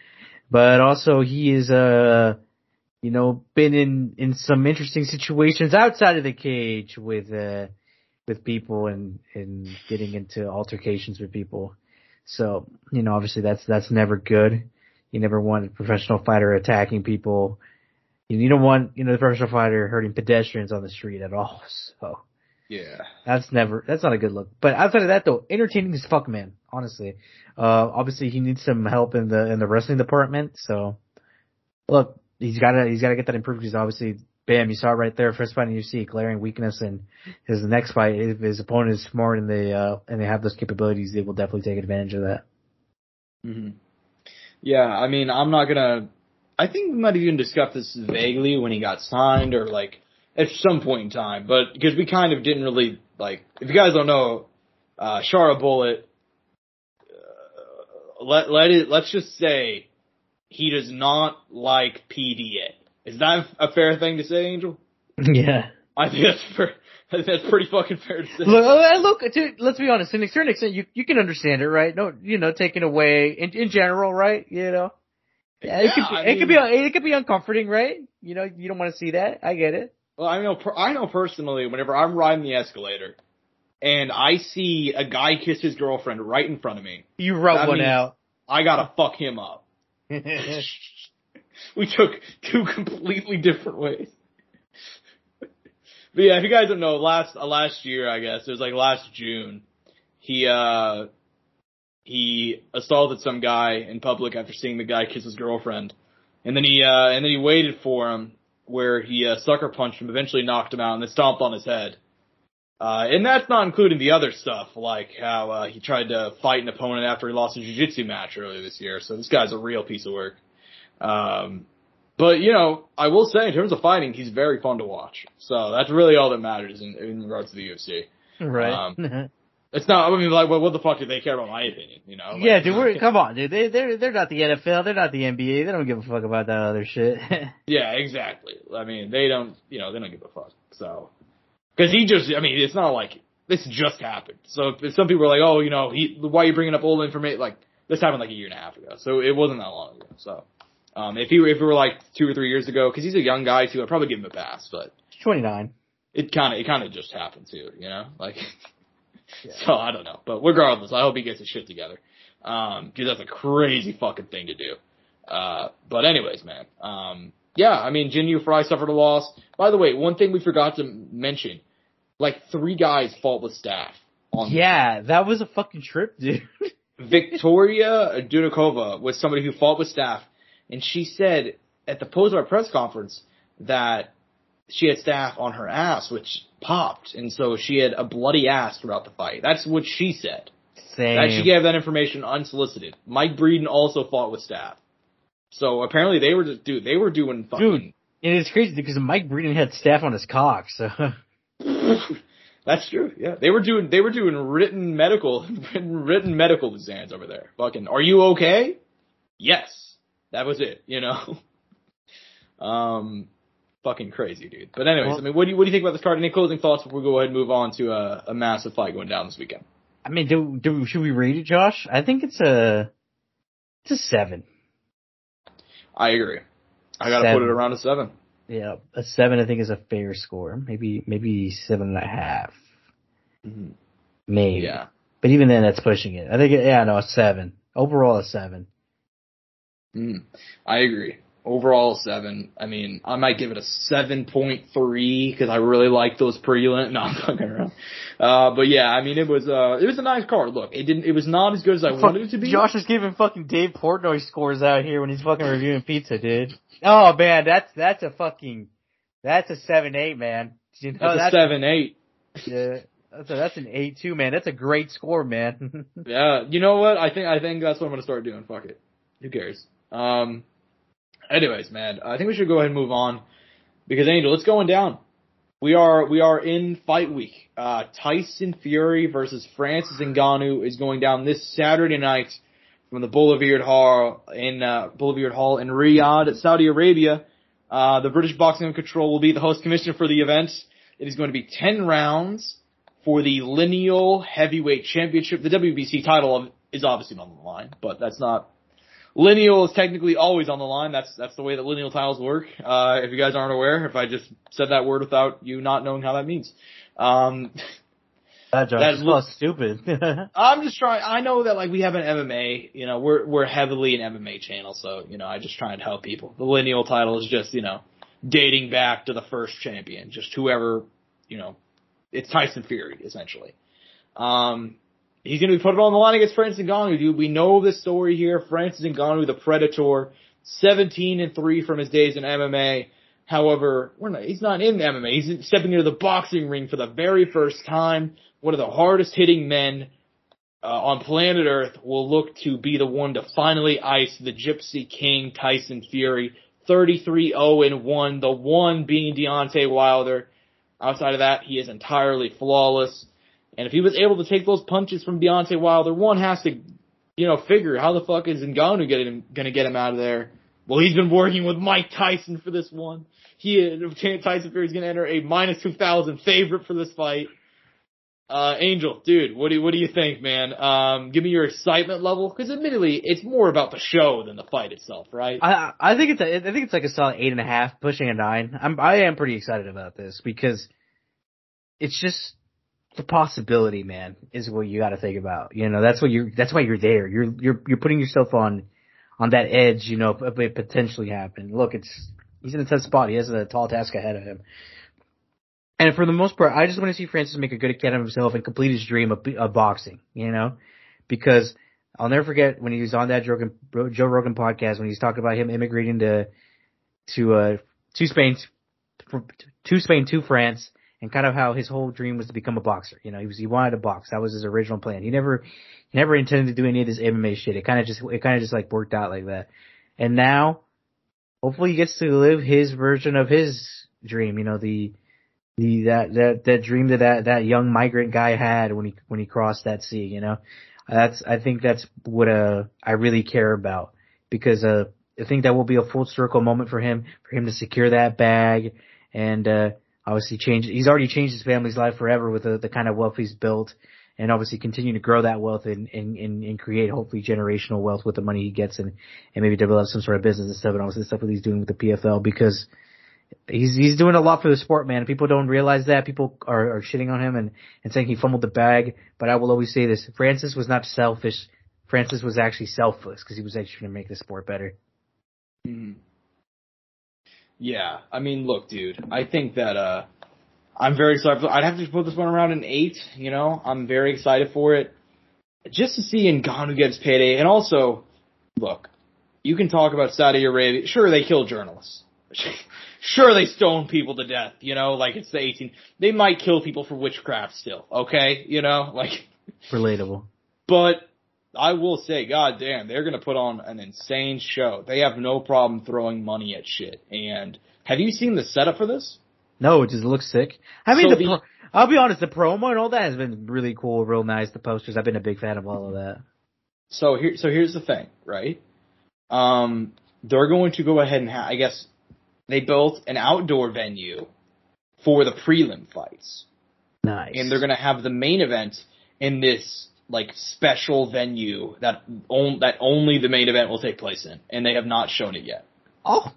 but also he is uh you know been in in some interesting situations outside of the cage with uh with people and and getting into altercations with people. So you know obviously that's that's never good. You never want a professional fighter attacking people. You don't want you know the professional fighter hurting pedestrians on the street at all. So yeah. That's never, that's not a good look. But outside of that though, entertaining as fuck, man. Honestly. Uh, obviously he needs some help in the, in the wrestling department. So look, he's gotta, he's gotta get that improved because obviously, bam, you saw it right there. First fight in UFC, glaring weakness and his next fight, if his opponent is smart and they, uh, and they have those capabilities, they will definitely take advantage of that. hmm Yeah, I mean, I'm not gonna, I think we might have even discussed this vaguely when he got signed or like, at some point in time, but because we kind of didn't really like. If you guys don't know, uh, Shara Bullet, uh, let let it. Let's just say he does not like PDA. Is that a fair thing to say, Angel? Yeah. I think that's. I think that's pretty fucking fair to say. Look, uh, look, dude, let's be honest. To a certain extent, you you can understand it, right? No, you know, taken away in in general, right? You know, yeah, it Yeah, could be, I it could be mean- it could be uncomforting, right? You know, you don't want to see that. I get it. Well, I know, I know personally, whenever I'm riding the escalator and I see a guy kiss his girlfriend right in front of me, You rub one out. I gotta fuck him up. we took two completely different ways. But yeah, if you guys don't know, last uh, last year, I guess it was like last June, he uh he assaulted some guy in public after seeing the guy kiss his girlfriend, and then he uh and then he waited for him where he uh, sucker punched him, eventually knocked him out, and then stomped on his head. Uh, and that's not including the other stuff, like how uh, he tried to fight an opponent after he lost a jiu-jitsu match earlier this year. So this guy's a real piece of work. Um, but you know, I will say in terms of fighting, he's very fun to watch. So that's really all that matters in, in regards to the UFC. right. Um, It's not. I mean, like, what, what the fuck do they care about my opinion? You know? Like, yeah, dude, we're, come on, dude. They they're they're not the NFL. They're not the NBA. They don't give a fuck about that other shit. Yeah, exactly. I mean, they don't, you know, they don't give a fuck. So, because he just, I mean, it's not like this just happened. So if some people are like, oh, you know, he, why are you bringing up old information? Like this happened like a year and a half ago, so it wasn't that long ago. So, um, if he were, if it were like two or three years ago, because he's a young guy too, I'd probably give him a pass. But Twenty nine. it kind of, it kind of just happened too, you know, like. So I don't know, but regardless, I hope he gets his shit together. Um, cause that's a crazy fucking thing to do. Uh, but anyways, man, um, yeah, I mean, Jinh Yu Frey suffered a loss. By the way, one thing we forgot to mention, like three guys fought with staph on Yeah, that was a fucking trip, dude. Victoria Dudakova was somebody who fought with staph, and she said at the post our press conference that she had staph on her ass, which popped, and so she had a bloody ass throughout the fight. That's what she said. Same. That she gave that information unsolicited. Mike Breeden also fought with staph. So apparently they were just dude, they were doing fucking Dude. And it's crazy because Mike Breeden had staph on his cock, so That's true. Yeah, they were doing they were doing written medical written, written medical exams over there. Fucking, are you okay? Yes, that was it. You know, um, fucking crazy, dude. But anyways, Well- I mean, what do you what do you think about this card? Any closing thoughts before we go ahead and move on to a, a massive fight going down this weekend? I mean, do do should we rate it, Josh? I think it's a it's a seven. I agree. I gotta put it around a seven. Yeah, a seven I think is a fair score. Maybe maybe seven and a half. Maybe. Yeah. But even then, that's pushing it. I think yeah, no, a seven overall a seven. Mm, I agree. Overall seven. I mean, I might give it a seven point three because I really like those prelim. No, I'm fucking around. Uh, but yeah, I mean, it was uh, it was a nice card. Look, it didn't. It was not as good as I wanted it to be. Josh is giving fucking Dave Portnoy scores out here when he's fucking reviewing pizza, dude. Oh man, that's that's a fucking that's a seven eight, man. You know That's a seven eight. Yeah, that's a, that's an eight two, man. That's a great score, man. Yeah, you know what? I think I think that's what I'm gonna start doing. Fuck it. Who cares? Um. Anyways, man, I think we should go ahead and move on because Angel, it's going down. We are we are in fight week. Uh, Tyson Fury versus Francis Ngannou is going down this Saturday night from the Boulevard Hall in uh, Boulevard Hall in Riyadh, at Saudi Arabia. Uh, the British Boxing Control will be the host commissioner for the event. It is going to be 10 rounds for the lineal heavyweight championship. The WBC title is obviously on the line, but that's not lineal is technically always on the line. That's that's the way that lineal titles work. Uh, if you guys aren't aware, if I just said that word without you not knowing how that means. Um, that That's so stupid. I'm just trying. I know that like we have an MMA. You know, we're we're heavily an MMA channel, so you know, I just try and help people. The lineal title is just you know dating back to the first champion, just whoever you know. It's Tyson Fury essentially. Um, he's going to be put on the line against Francis Ngannou, dude. We know the story here. Francis Ngannou, the Predator, 17 and 3 from his days in MMA. However, not, he's not in MMA. He's stepping into the boxing ring for the very first time. One of the hardest hitting men uh, on planet Earth will look to be the one to finally ice the Gypsy King Tyson Fury. 33-0 1, the one being Deontay Wilder. Outside of that, he is entirely flawless. And if he was able to take those punches from Deontay Wilder, one has to, you know, figure how the fuck is Ngannou getting gonna get him out of there? Well, he's been working with Mike Tyson for this one. He, Tyson Fury is gonna enter a minus 2000 favorite for this fight. Uh, Angel, dude, what do you, what do you think, man? Um, give me your excitement level, because admittedly, it's more about the show than the fight itself, right? I I think it's a, I think it's like a solid eight and a half, pushing a nine. I'm I am pretty excited about this because it's just the possibility, man, is what you got to think about. You know, that's what you're. That's why you're there. You're you're you're putting yourself on on that edge. You know, of it potentially happen. Look, it's he's in a tough spot. He has a tall task ahead of him. And for the most part, I just want to see Francis make a good account of himself and complete his dream of, of boxing. You know, because I'll never forget when he was on that Joe Rogan, Joe Rogan podcast when he was talking about him immigrating to to uh to Spain to Spain to France and kind of how his whole dream was to become a boxer. You know, he was he wanted to box. That was his original plan. He never he never intended to do any of this MMA shit. It kind of just it kind of just like worked out like that. And now, hopefully, he gets to live his version of his dream. You know, the the that that that dream that that that young migrant guy had when he when he crossed that sea. You know, that's I think that's what uh I really care about because uh I think that will be a full circle moment for him for him to secure that bag and uh obviously changed. He's already changed his family's life forever with the, the kind of wealth he's built, and obviously continue to grow that wealth and, and, and, and create hopefully generational wealth with the money he gets, and and maybe develop some sort of business and stuff. And obviously the stuff that he's doing with the PFL because he's he's doing a lot for the sport, man. People don't realize that. People are, are shitting on him and, and saying he fumbled the bag. But I will always say this: Francis was not selfish. Francis was actually selfless because he was actually trying to make the sport better. Mm-hmm. Yeah, I mean, look, dude, I think that uh, I'm very excited. I'd have to put this one around an eight. You know, I'm very excited for it, just to see Ngannou gets payday, and also, look, you can talk about Saudi Arabia. Sure, they kill journalists. sure, they stone people to death. You know, like it's the 18. They might kill people for witchcraft still. Okay, you know, like relatable. But I will say, god damn, they're gonna put on an insane show. They have no problem throwing money at shit. And have you seen the setup for this? No, it just looks sick. I mean, so the, the pro- I'll be honest, the promo and all that has been really cool, real nice. The posters, I've been a big fan of all of that. So here, so here's the thing, right? Um, they're going to go ahead and ha- I guess they built an outdoor venue for the prelim fights. Nice. And they're going to have the main event in this like special venue that on, that only the main event will take place in, and they have not shown it yet. Oh,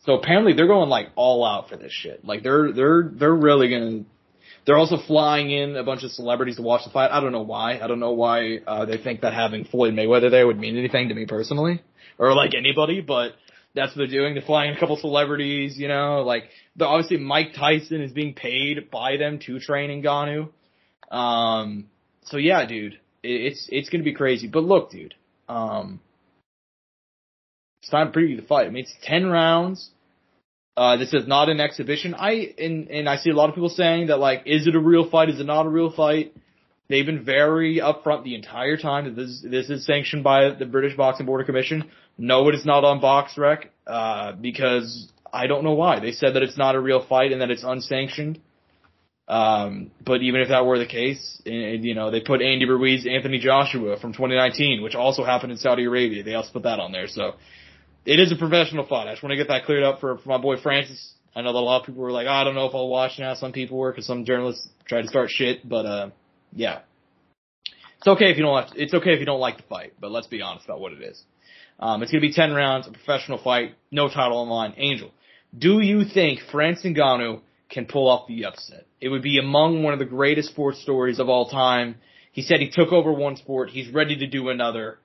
so apparently they're going like all out for this shit. Like they're they're they're really gonna. They're also flying in a bunch of celebrities to watch the fight. I don't know why. I don't know why uh, they think that having Floyd Mayweather there would mean anything to me personally, or like anybody. But that's what they're doing. They're flying a couple celebrities. You know, like obviously Mike Tyson is being paid by them to train Ngannou. Um. So yeah, dude it's it's gonna be crazy. But look, dude, um, it's time to preview the fight. I mean, it's ten rounds. Uh, this is not an exhibition. I and and I see a lot of people saying that like, is it a real fight? Is it not a real fight? They've been very upfront the entire time that this this is sanctioned by the British Boxing Board of Commission. No, it is not on BoxRec uh, because I don't know why. They said that it's not a real fight and that it's unsanctioned. Um, but even if that were the case, and, you know, they put Andy Ruiz, Anthony Joshua from 2019, which also happened in Saudi Arabia. They also put that on there. So it is a professional fight. I just want to get that cleared up for, for my boy Francis. I know that a lot of people were like, oh, I don't know if I'll watch now. Some people were because some journalists tried to start shit, but, uh, yeah. It's okay if you don't like, it's okay if you don't like the fight, but let's be honest about what it is. Um, it's gonna be 10 rounds, a professional fight, no title on line. Angel, do you think Francis Ngannou can pull off the upset. It would be among one of the greatest sports stories of all time. He said he took over one sport. He's ready to do another.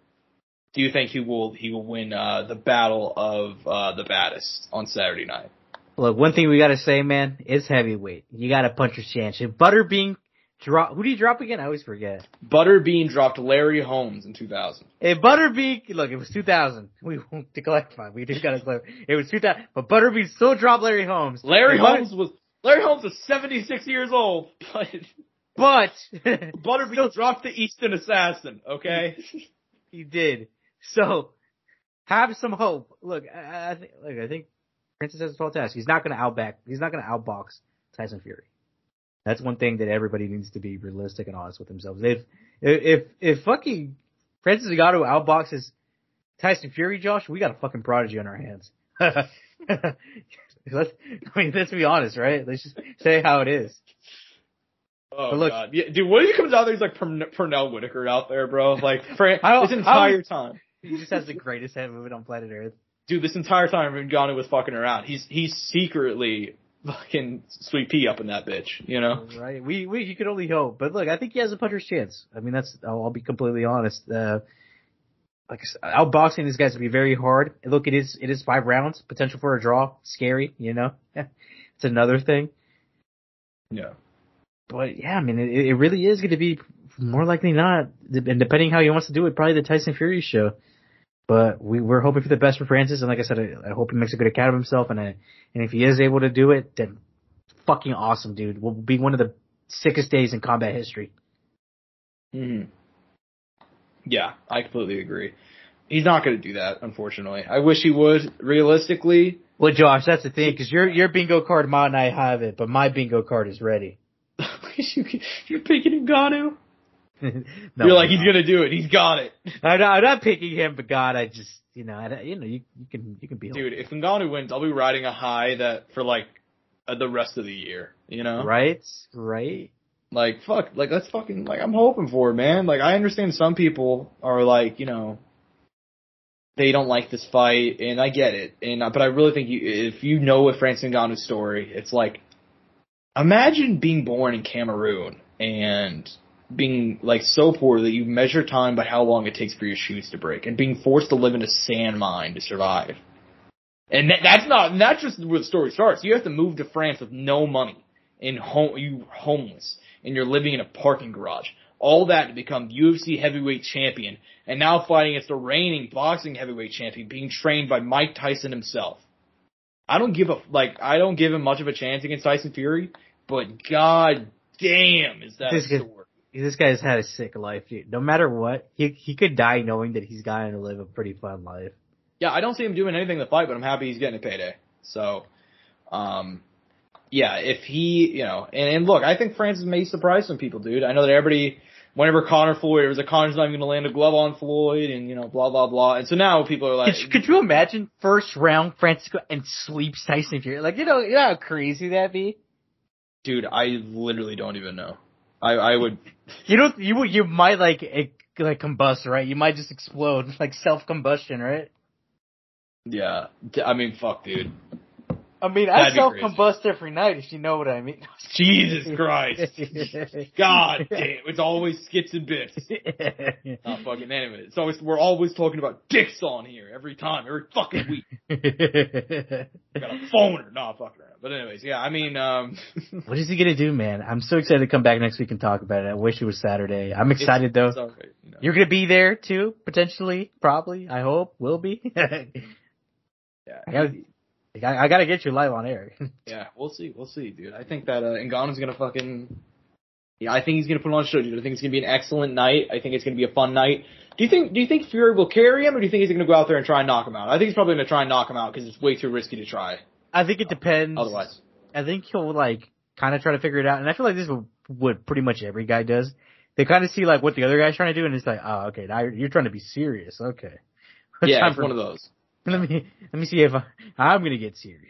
Do you think he will he will win uh, the battle of uh, the baddest on Saturday night? Look, one thing we gotta say, man, is heavyweight. You gotta punch your chance. If Butterbean drop, who did he drop again? I always forget. Butterbean dropped Larry Holmes in 2000. If Butterbean, look, it was 2000. We won't to clarify. We just gotta clarify. It was 2000, but Butterbean still dropped Larry Holmes. Larry Holmes was Larry Holmes is 76 years old, but but Butterbean dropped the Easton Assassin. Okay, he did. So have some hope. Look, I, I think. Look, I think Francis has a tall task. He's not going to outback. He's not going to outbox Tyson Fury. That's one thing that everybody needs to be realistic and honest with themselves. If if if fucking Francis Ngannou outboxes Tyson Fury, Josh, we got a fucking prodigy on our hands. Let's, I mean, let's be honest, right? Let's just say how it is. Oh but look, god, yeah, dude, what if he comes out there? He's like Pernell Whitaker out there, bro. Like for this entire time, he just has the greatest head movement on planet Earth. Dude, this entire time Ngannou was fucking around. He's he's secretly fucking sweet pea up in that bitch, you know? Right. We we you could only hope, but look, I think he has a puncher's chance. I mean, that's I'll, I'll be completely honest. Uh, like outboxing these guys would be very hard. Look, it is it is five rounds, potential for a draw, scary, you know. it's another thing. Yeah. But yeah, I mean, it, it really is going to be more likely not, and depending how he wants to do it, probably the Tyson Fury show. But we we're hoping for the best for Francis, and like I said, I, I hope he makes a good account of himself, and I, and if he is able to do it, then fucking awesome, dude. Will be one of the sickest days in combat history. Hmm. Yeah, I completely agree. He's not going to do that, unfortunately. I wish he would. Realistically, well, Josh, that's the thing because your your bingo card might not have it, but my bingo card is ready. You're picking Ngannou. no, You're like he's gonna do it. He's got it. I'm not, I'm not picking him, but God, I just you know, I, you know, you, you can you can be. Dude, if Ngannou wins, I'll be riding a high that for like uh, the rest of the year. You know, right, right. Like fuck, like that's fucking like I'm hoping for it, man. Like I understand some people are like, you know, they don't like this fight, and I get it. And uh, but I really think you, if you know a Francis Ngannou's story, it's like, imagine being born in Cameroon and being like so poor that you measure time by how long it takes for your shoes to break, and being forced to live in a sand mine to survive. And that, that's not that's just where the story starts. You have to move to France with no money and home you homeless and you're living in a parking garage. All that to become UFC heavyweight champion and now fighting against the reigning boxing heavyweight champion being trained by Mike Tyson himself. I don't give a, like, I don't give him much of a chance against Tyson Fury, but god damn is that this a story. Guy, this guy's had a sick life, dude. No matter what, he, he could die knowing that he's going to live a pretty fun life. Yeah, I don't see him doing anything in the fight, but I'm happy he's getting a payday. So, um, yeah, if he, you know, and, and look, I think Francis may surprise some people, dude. I know that everybody, whenever Conor Floyd, it was a Conor's not even going to land a glove on Floyd, and you know, blah blah blah. And so now people are like, could you, could you imagine first round Francisco and sleeps Tyson Fury? Like, you know, you know how crazy that'd be. Dude, I literally don't even know. I I would. You don't. You you might like like combust, right? You might just explode, like self combustion, right? Yeah, I mean, fuck, dude. I mean, That'd I self combust every night, if you know what I mean. Jesus Christ. God damn, it's always skits and bits. Not fucking anyway. It's always, we're always talking about dicks on here every time, every fucking week. Got a phoner. Nah, fucking around. But anyways, yeah, I mean, um. what is he gonna do, man? I'm so excited to come back next week and talk about it. I wish it was Saturday. I'm excited it's, though. It's right, you know. You're gonna be there too, potentially, probably, I hope, will be. yeah. I, I gotta get you live on air. yeah, we'll see. We'll see, dude. I think that uh, Ngannou's gonna fucking. Yeah, I think he's gonna put on a show, dude. I think it's gonna be an excellent night. I think it's gonna be a fun night. Do you think? Do you think Fury will carry him, or do you think he's gonna go out there and try and knock him out? I think he's probably gonna try and knock him out because it's way too risky to try. I think it depends. Otherwise, I think he'll like kind of try to figure it out. And I feel like this is what pretty much every guy does. They kind of see like what the other guy's trying to do, and it's like, oh, okay, now you're, you're trying to be serious. Okay. yeah, Time it's for- one of those. Let me let me see if I, I'm gonna get serious.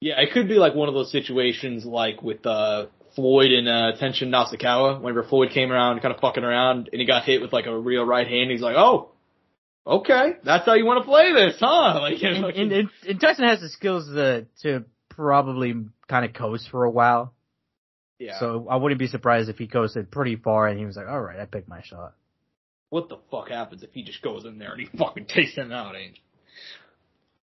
Yeah, it could be like one of those situations like with uh Floyd and uh Tenshin Nasukawa, whenever Floyd came around kind of fucking around and he got hit with like a real right hand, he's like, Oh, okay, that's how you want to play this, huh? Like you know, And, and, and, and Tyson has the skills to to probably kind of coast for a while. yeah. So I wouldn't be surprised if he coasted pretty far and he was like, all right, I picked my shot. what the fuck happens if he just goes in there and he fucking takes him out, Angel?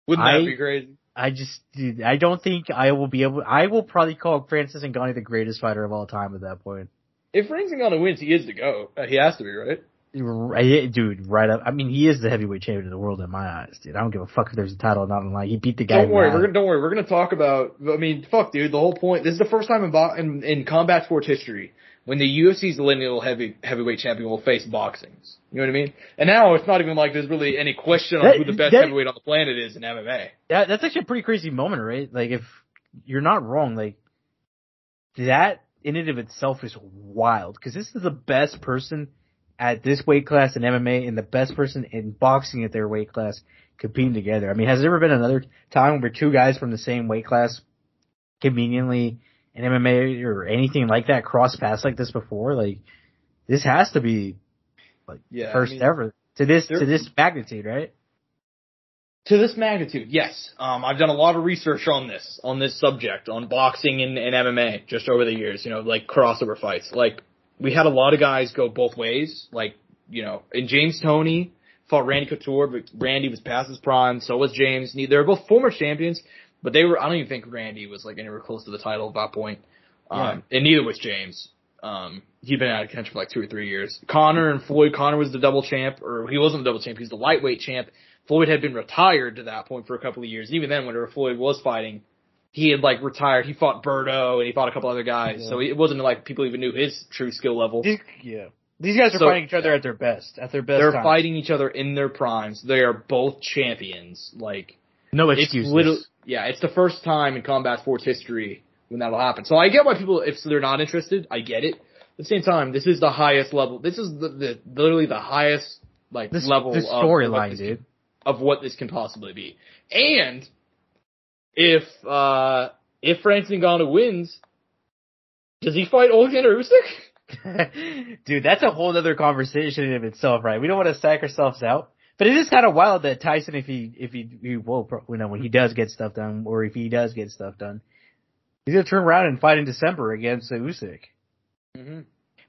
Wouldn't that I- be crazy? I just, dude, I don't think I will be able, I will probably call Francis Ngannou the greatest fighter of all time at that point. If Frank Ngannou wins, he is the go. Uh, he has to be, right? Right, Dude, right up. I mean, he is the heavyweight champion of the world in my eyes, dude. I don't give a fuck if there's a title or not. Like, he beat the guy. Don't worry, we're gonna don't worry. We're gonna talk about. I mean, fuck, dude. The whole point. This is the first time in in, in combat sports history when the UFC's lineal heavy heavyweight champion will face boxing's. You know what I mean? And now it's not even like there's really any question on That- who the best that- heavyweight on the planet is in MMA. That, that's actually a pretty crazy moment, right? Like, if you're not wrong, like, that in and of itself is wild. Cause this is the best person at this weight class in MMA and the best person in boxing at their weight class competing together. I mean, has there ever been another time where two guys from the same weight class conveniently in MMA or anything like that cross paths like this before? Like, this has to be Yeah, I first mean, ever to this, to this magnitude, right? To this magnitude, yes. Um, I've done a lot of research on this, on this subject, on boxing and, and MMA just over the years, you know, like crossover fights. Like, we had a lot of guys go both ways. Like, you know, and James Toney fought Randy Couture, but Randy was past his prime, so was James. They were both former champions, but they were, I don't even think Randy was like anywhere close to the title at that point. Um, and neither was James. Um, he'd been out of contention for like two or three years. Conor and Floyd, Conor was the double champ, or he wasn't the double champ, he was the lightweight champ. Floyd had been retired to that point for a couple of years. Even then, whenever Floyd was fighting, he had like retired. He fought Berto and he fought a couple other guys. Yeah. So it wasn't like people even knew his true skill level. These, yeah. These guys are So- fighting each other at their best, at their best. They're time. fighting each other in their primes. They are both champions. Like No it's excuses. little, yeah, it's the first time in combat sports history when that'll happen. So I get why people, if they're not interested, I get it. At the same time, this is the highest level. This is the, the literally the highest like This, level this of- of storyline, what this dude. of what this can possibly be. And if uh if Francis Ngannou wins, does he fight Oleksandr Usyk? dude, that's a whole other conversation in itself, right? We don't want to psych ourselves out. But it is kind of wild that Tyson, if he, if he, he will, pro- you know, when he does get stuff done, or if he does get stuff done, he's gonna turn around and fight in December against Usyk. Mm-hmm.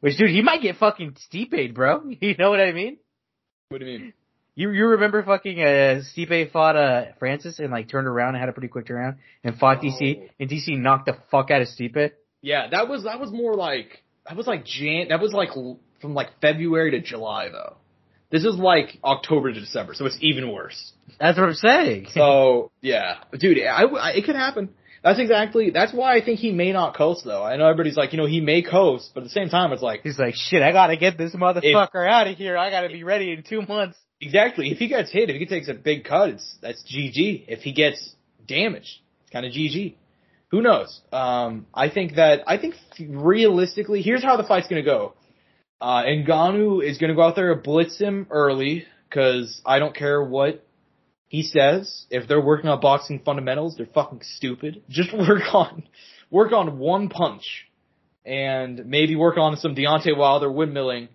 Which, dude, he might get fucking Stipe, bro. You know what I mean? What do you mean? You you remember fucking uh Stipe fought uh Francis and like turned around and had a pretty quick turnaround and fought DC Oh. and DC knocked the fuck out of Stipe. Yeah, that was that was more like that was like Jan. That was like l- from like February to July though. This is like October to December, so it's even worse. That's what I'm saying. So yeah, dude, I, I, it could happen. That's exactly. That's why I think he may not coast though. I know everybody's like, you know, he may coast, but at the same time, it's like He's like, shit, I gotta get this motherfucker out of here. I gotta be ready in two months. exactly. If he gets hit, if he takes a big cut, it's that's GG. If he gets damaged, it's kind of GG. Who knows? Um, I think that I think realistically, here's how the fight's gonna go. Uh, Ngannou is gonna go out there and blitz him early because I don't care what he says. If they're working on boxing fundamentals, they're fucking stupid. Just work on work on one punch and maybe work on some Deontay Wilder windmilling,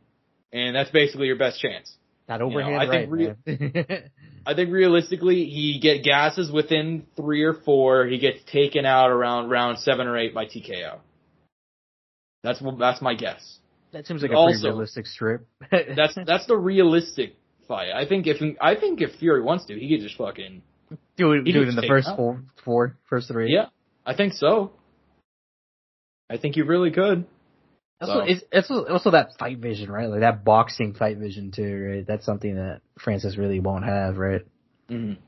and that's basically your best chance. That know, overhand I right, think. I think realistically, he get gasses within three or four. He gets taken out around round seven or eight by TKO. That's what- that's my guess. That seems like a Also- pretty realistic strip. That's that's the realistic fight. I think if I think if Fury wants to, he could just fucking do it, do it in the first out. four, four, first three. yeah. I think so. I think you really could. Also, So- it's, it's also that fight vision, right? Like that boxing fight vision too, right? That's something that Francis really won't have, right? Mm-hmm.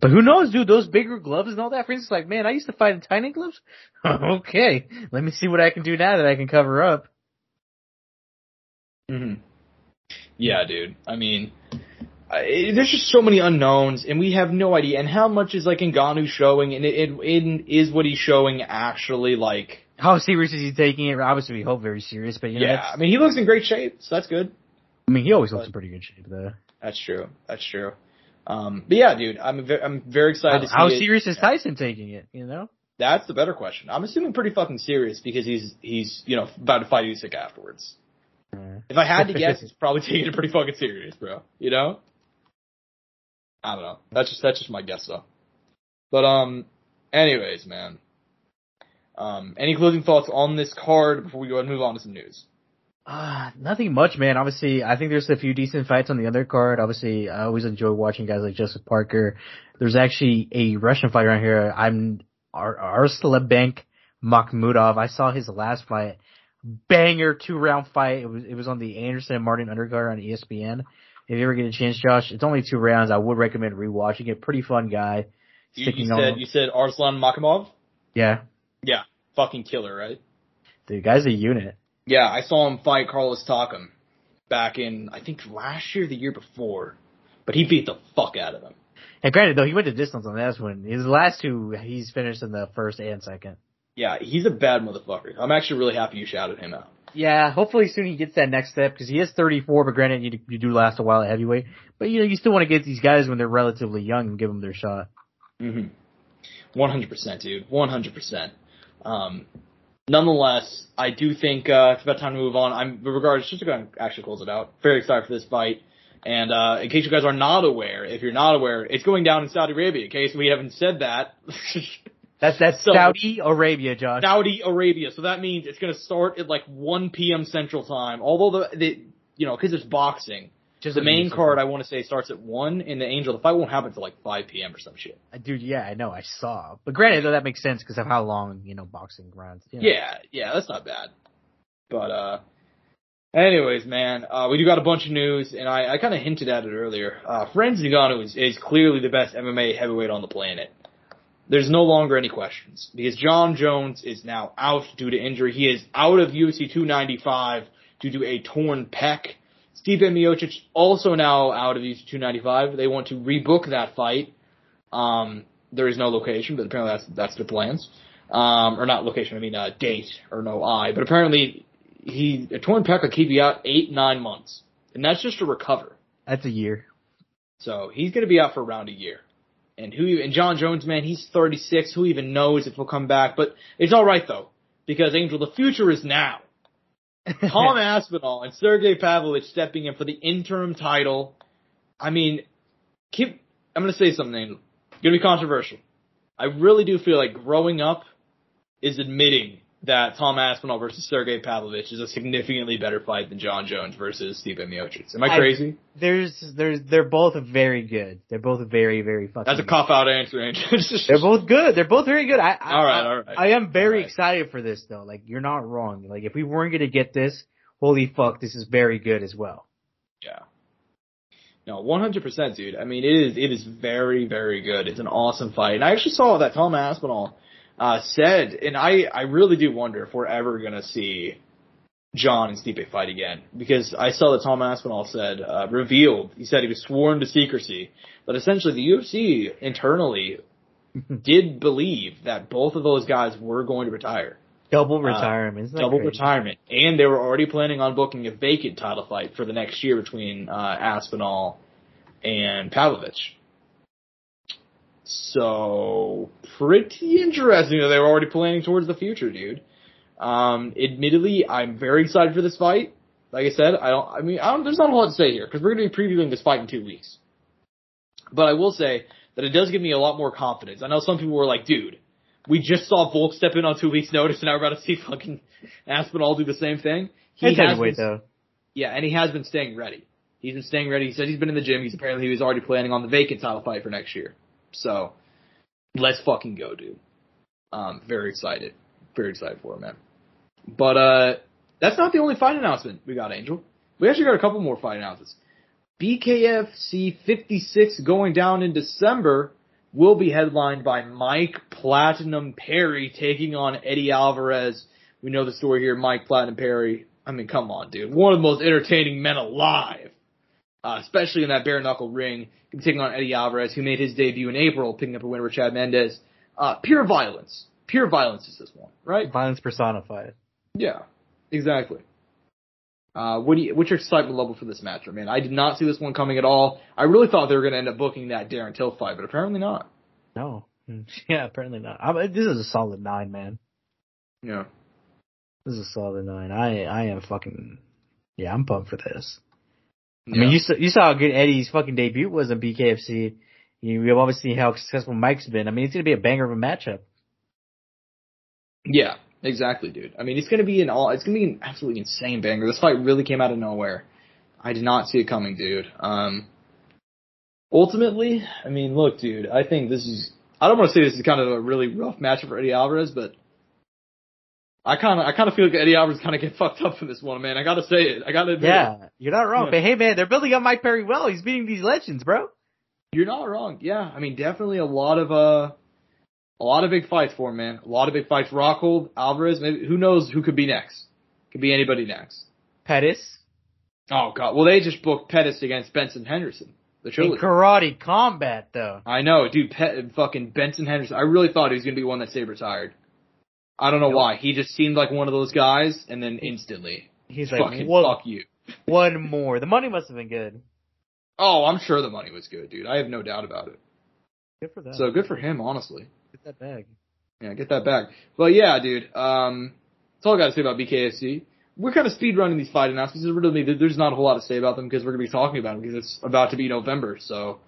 But who knows, dude? Those bigger gloves and all that. Francis is like, man, I used to fight in tiny gloves. okay, let me see what I can do now that I can cover up. Hmm Yeah, dude. I mean, I, there's just so many unknowns, and we have no idea. And how much is like Ngannou showing, and it, it, it is what he's showing actually like. How serious is he taking it? Obviously, we hope very serious, but you know, yeah, I mean, he looks in great shape, so that's good. I mean, he always looks in pretty good shape, though. That's true. That's true. Um, but yeah, dude, I'm ve- I'm very excited How, to see how it. serious is Tyson taking it? You know, That's the better question. I'm assuming pretty fucking serious because he's he's you know about to fight Usyk afterwards. Uh, If I had to guess, he's probably taking it pretty fucking serious, bro. You know? I don't know. That's just that's just my guess though. But um, anyways, man. Um, any closing thoughts on this card before we go ahead and move on to some news? Uh, nothing much, man. Obviously, I think there's a few decent fights on the other card. Obviously, I always enjoy watching guys like Joseph Parker. There's actually a Russian fighter on here. I'm Ar- Arslanbek Makhmudov. I saw his last fight. Banger two round fight. It was, it was on the Anderson and Martin undercard on ESPN. If you ever get a chance, Josh, it's only two rounds. I would recommend rewatching it. Pretty fun guy. You, you on- said you said Arslan Makamov. Yeah. Yeah, fucking killer, right? The guy's a unit. Yeah, I saw him fight Carlos Takam back in I think last year, or the year before, but he beat the fuck out of him. And granted though, he went to distance on that one. His last two, he's finished in the first and second. Yeah, he's a bad motherfucker. I'm actually really happy you shouted him out. Yeah, hopefully soon he gets that next step because he is 34, but granted you, you do last a while at heavyweight. But you know, you still want to get these guys when they're relatively young and give them their shot. Mm-hmm. One hundred percent, dude. One hundred percent. Um, nonetheless, I do think uh, it's about time to move on. I'm, regardless, just to go actually close it out. Very excited for this fight. And uh, in case you guys are not aware, if you're not aware, it's going down in Saudi Arabia. In case we haven't said that, That's that's So- Saudi Arabia, Josh. Saudi Arabia. So that means it's going to start at like 1 p.m. Central Time. Although the, the you know, because it's boxing, Just the main card I want to say starts at 1, and the Angel, the fight won't happen until like 5 p.m. or some shit. Uh, Dude, yeah, I know, I saw. But granted though, that makes sense because of how long you know boxing runs. You know. Yeah, yeah, that's not bad. But uh anyways, man, uh we do got a bunch of news and I, I kinda hinted at it earlier. Uh Franz Ngannou is, is clearly the best MMA heavyweight on the planet. There's no longer any questions because Jon Jones is now out due to injury. He is out of UFC 295 due to a torn pec. Stipe Miocic also now out of UFC 295. They want to rebook that fight. Um, there is no location, but apparently that's that's the plans. Um, or not location, I mean uh, date or no I. But apparently he a torn pec will keep you out eight nine months, and that's just to recover. That's a year. So he's going to be out for around a year. And who and Jon Jones, man, he's 36. Who even knows if he'll come back? But it's all right though, because Angel, the future is now. Tom Aspinall and Sergey Pavlovich stepping in for the interim title. I mean, keep. I'm going to say something. Angel. It's Going to be controversial. I really do feel like growing up is admitting that Tom Aspinall versus Sergey Pavlovich is a significantly better fight than Jon Jones versus Steve Miocic. Am I I- crazy? There's there's they're both very good. They're both very very fucking. That's a cop out answer, Angel. They're both good. They're both very good. I, I all right, all right. I am very right. excited for this though. Like you're not wrong. Like if we weren't gonna get this, holy fuck, this is very good as well. Yeah. No, one hundred percent, dude. I mean, it is it is very very good. It's an awesome fight, and I actually saw that Tom Aspinall uh, said, and I I really do wonder if we're ever gonna see Jon and Stipe fight again because I saw that Tom Aspinall said uh, revealed. He said he was sworn to secrecy, but essentially the UFC internally did believe that both of those guys were going to retire Double retirement. Isn't double crazy? retirement, and they were already planning on booking a vacant title fight for the next year between uh, Aspinall and Pavlovich. So pretty interesting that they were already planning towards the future, dude. Um, admittedly, I'm very excited for this fight. Like I said, I don't. I mean, I don't, there's not a lot to say here because we're going to be previewing this fight in two weeks. But I will say that it does give me a lot more confidence. I know some people were like, "Dude, we just saw Volk step in on two weeks' notice, and now we're about to see fucking Aspinall do the same thing." He It's has been, though. yeah, and he has been staying ready. He's been staying ready. He said he's been in the gym. He's apparently he was already planning on the vacant title fight for next year. So let's fucking go, dude. Um, very excited. Very excited for it, man. But uh that's not the only fight announcement we got, Angel. We actually got a couple more fight announcements. BKFC 56 going down in December will be headlined by Mike Platinum Perry taking on Eddie Alvarez. We know the story here. Mike Platinum Perry. I mean, come on, dude. One of the most entertaining men alive. Uh, especially in that bare knuckle ring, taking on Eddie Alvarez, who made his debut in April, picking up a win over Chad Mendes. Uh, pure violence. Pure violence is this one, right? Violence personified. Yeah, exactly. Uh, what do you, what's your excitement level for this match, man? I did not see this one coming at all. I really thought they were going to end up booking that Darren Till fight, but apparently not. No. Yeah, apparently not. I this is a solid nine, man. Yeah. This is a solid nine. I I am fucking yeah. I'm pumped for this. Yeah. I mean, you saw you saw how good Eddie's fucking debut was in BKFC. You, we've obviously seen how successful Mike's been. I mean, it's gonna be a banger of a matchup. Yeah, exactly, dude. I mean, it's gonna be an all. It's gonna be an absolutely insane banger. This fight really came out of nowhere. I did not see it coming, dude. Um, ultimately, I mean, look, dude. I think this is. I don't want to say this is kind of a really rough matchup for Eddie Alvarez, but I kind of, I kind of feel like Eddie Alvarez kind of get fucked up for this one, man. I gotta say it. I gotta. admit it. Yeah, you're not wrong. Yeah. But hey, man, they're building up Mike Perry well. He's beating these legends, bro. You're not wrong. Yeah, I mean, definitely a lot of uh, a lot of big fights for him, man. A lot of big fights. Rockhold, Alvarez, maybe who knows who could be next? Could be anybody next. Pettis Oh god. Well, they just booked Pettis against Benson Henderson. The in karate combat, though. I know, dude. Pet, fucking Benson Henderson. I really thought he was gonna be one that stayed retired. I don't know Nope. why. He just seemed like one of those guys, and then instantly, He's like, fuck you. one more. The money must have been good. Oh, I'm sure the money was good, dude. I have no doubt about it. Good for them. So good for him, honestly. get that bag. Yeah, get that bag. But yeah, dude. Um, that's all I got to say about BKFC. We're kind of speed running these fight announcements. There's Really, there's not a whole lot to say about them because we're gonna be talking about them because it's about to be November. So,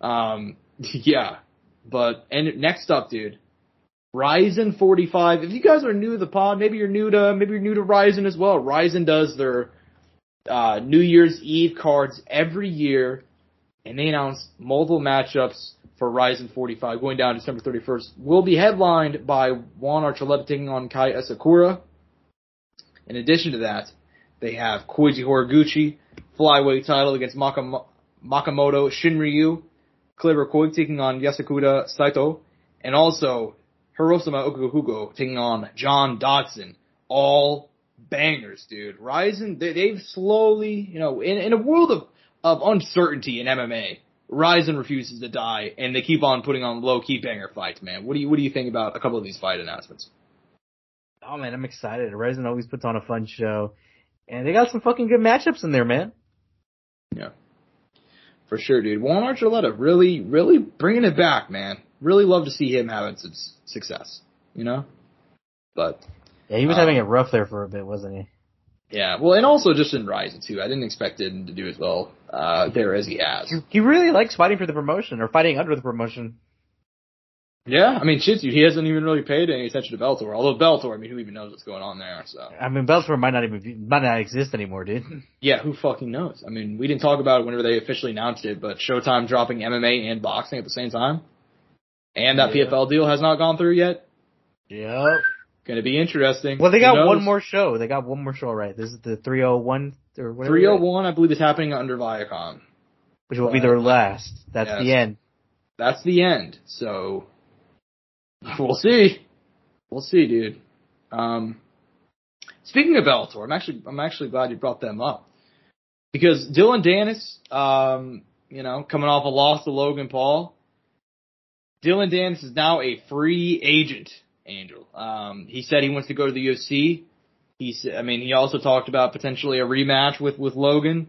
um, yeah. But and next up, dude, Rizin 45. If you guys are new to the pod, maybe you're new to maybe you're new to Rizin as well. Rizin does their uh, New Year's Eve cards every year, and they announce multiple matchups for Rizin 45 going down December 31st. Will be headlined by Juan Archuleta taking on Kai Asakura. In addition to that, they have Kyoji Horiguchi flyweight title against Makam- Makamoto Shinryu, Kleber Koi taking on Yasukura Saito, and also Hirosama Okuhugo taking on John Dodson. All bangers, dude. Rizin, they, they've slowly, you know, in, in a world of, of uncertainty in MMA, Rizin refuses to die, and they keep on putting on low key banger fights, man. What do you what do you think about a couple of these fight announcements? Oh man, I'm excited. Rizin always puts on a fun show, and they got some fucking good matchups in there, man. Yeah, for sure, dude. Juan Archuleta really, really bringing it back, man. Really love to see him having some success, you know. But Yeah, he was having it rough there for a bit, wasn't he? yeah, well, and also just in Rizin too. I didn't expect him to do as well uh, there as he has. He, really likes fighting for the promotion or fighting under the promotion. Yeah, I mean, shit, dude, he hasn't even really paid any attention to Bellator. Although Bellator, I mean, who even knows what's going on there? So I mean, Bellator might not even be, might not exist anymore, dude. yeah, who fucking knows? I mean, we didn't talk about it whenever they officially announced it, but Showtime dropping MMA and boxing at the same time, and that Yeah. PFL deal has not gone through yet. Yep. Gonna be interesting. Well, they got one more show. They got one more show, right? This is the 301 or whatever. 301, I believe, is happening under Viacom. Which will be their last. That's Yes. the end. That's the end. So we'll see. We'll see, dude. Um, speaking of Bellator, I'm actually I'm actually glad you brought them up because Dillon Danis, um, you know, coming off a loss to Logan Paul, Dillon Danis is now a free agent. Angel. Um, he said he wants to go to the UFC. He said, I mean, he also talked about potentially a rematch with with Logan.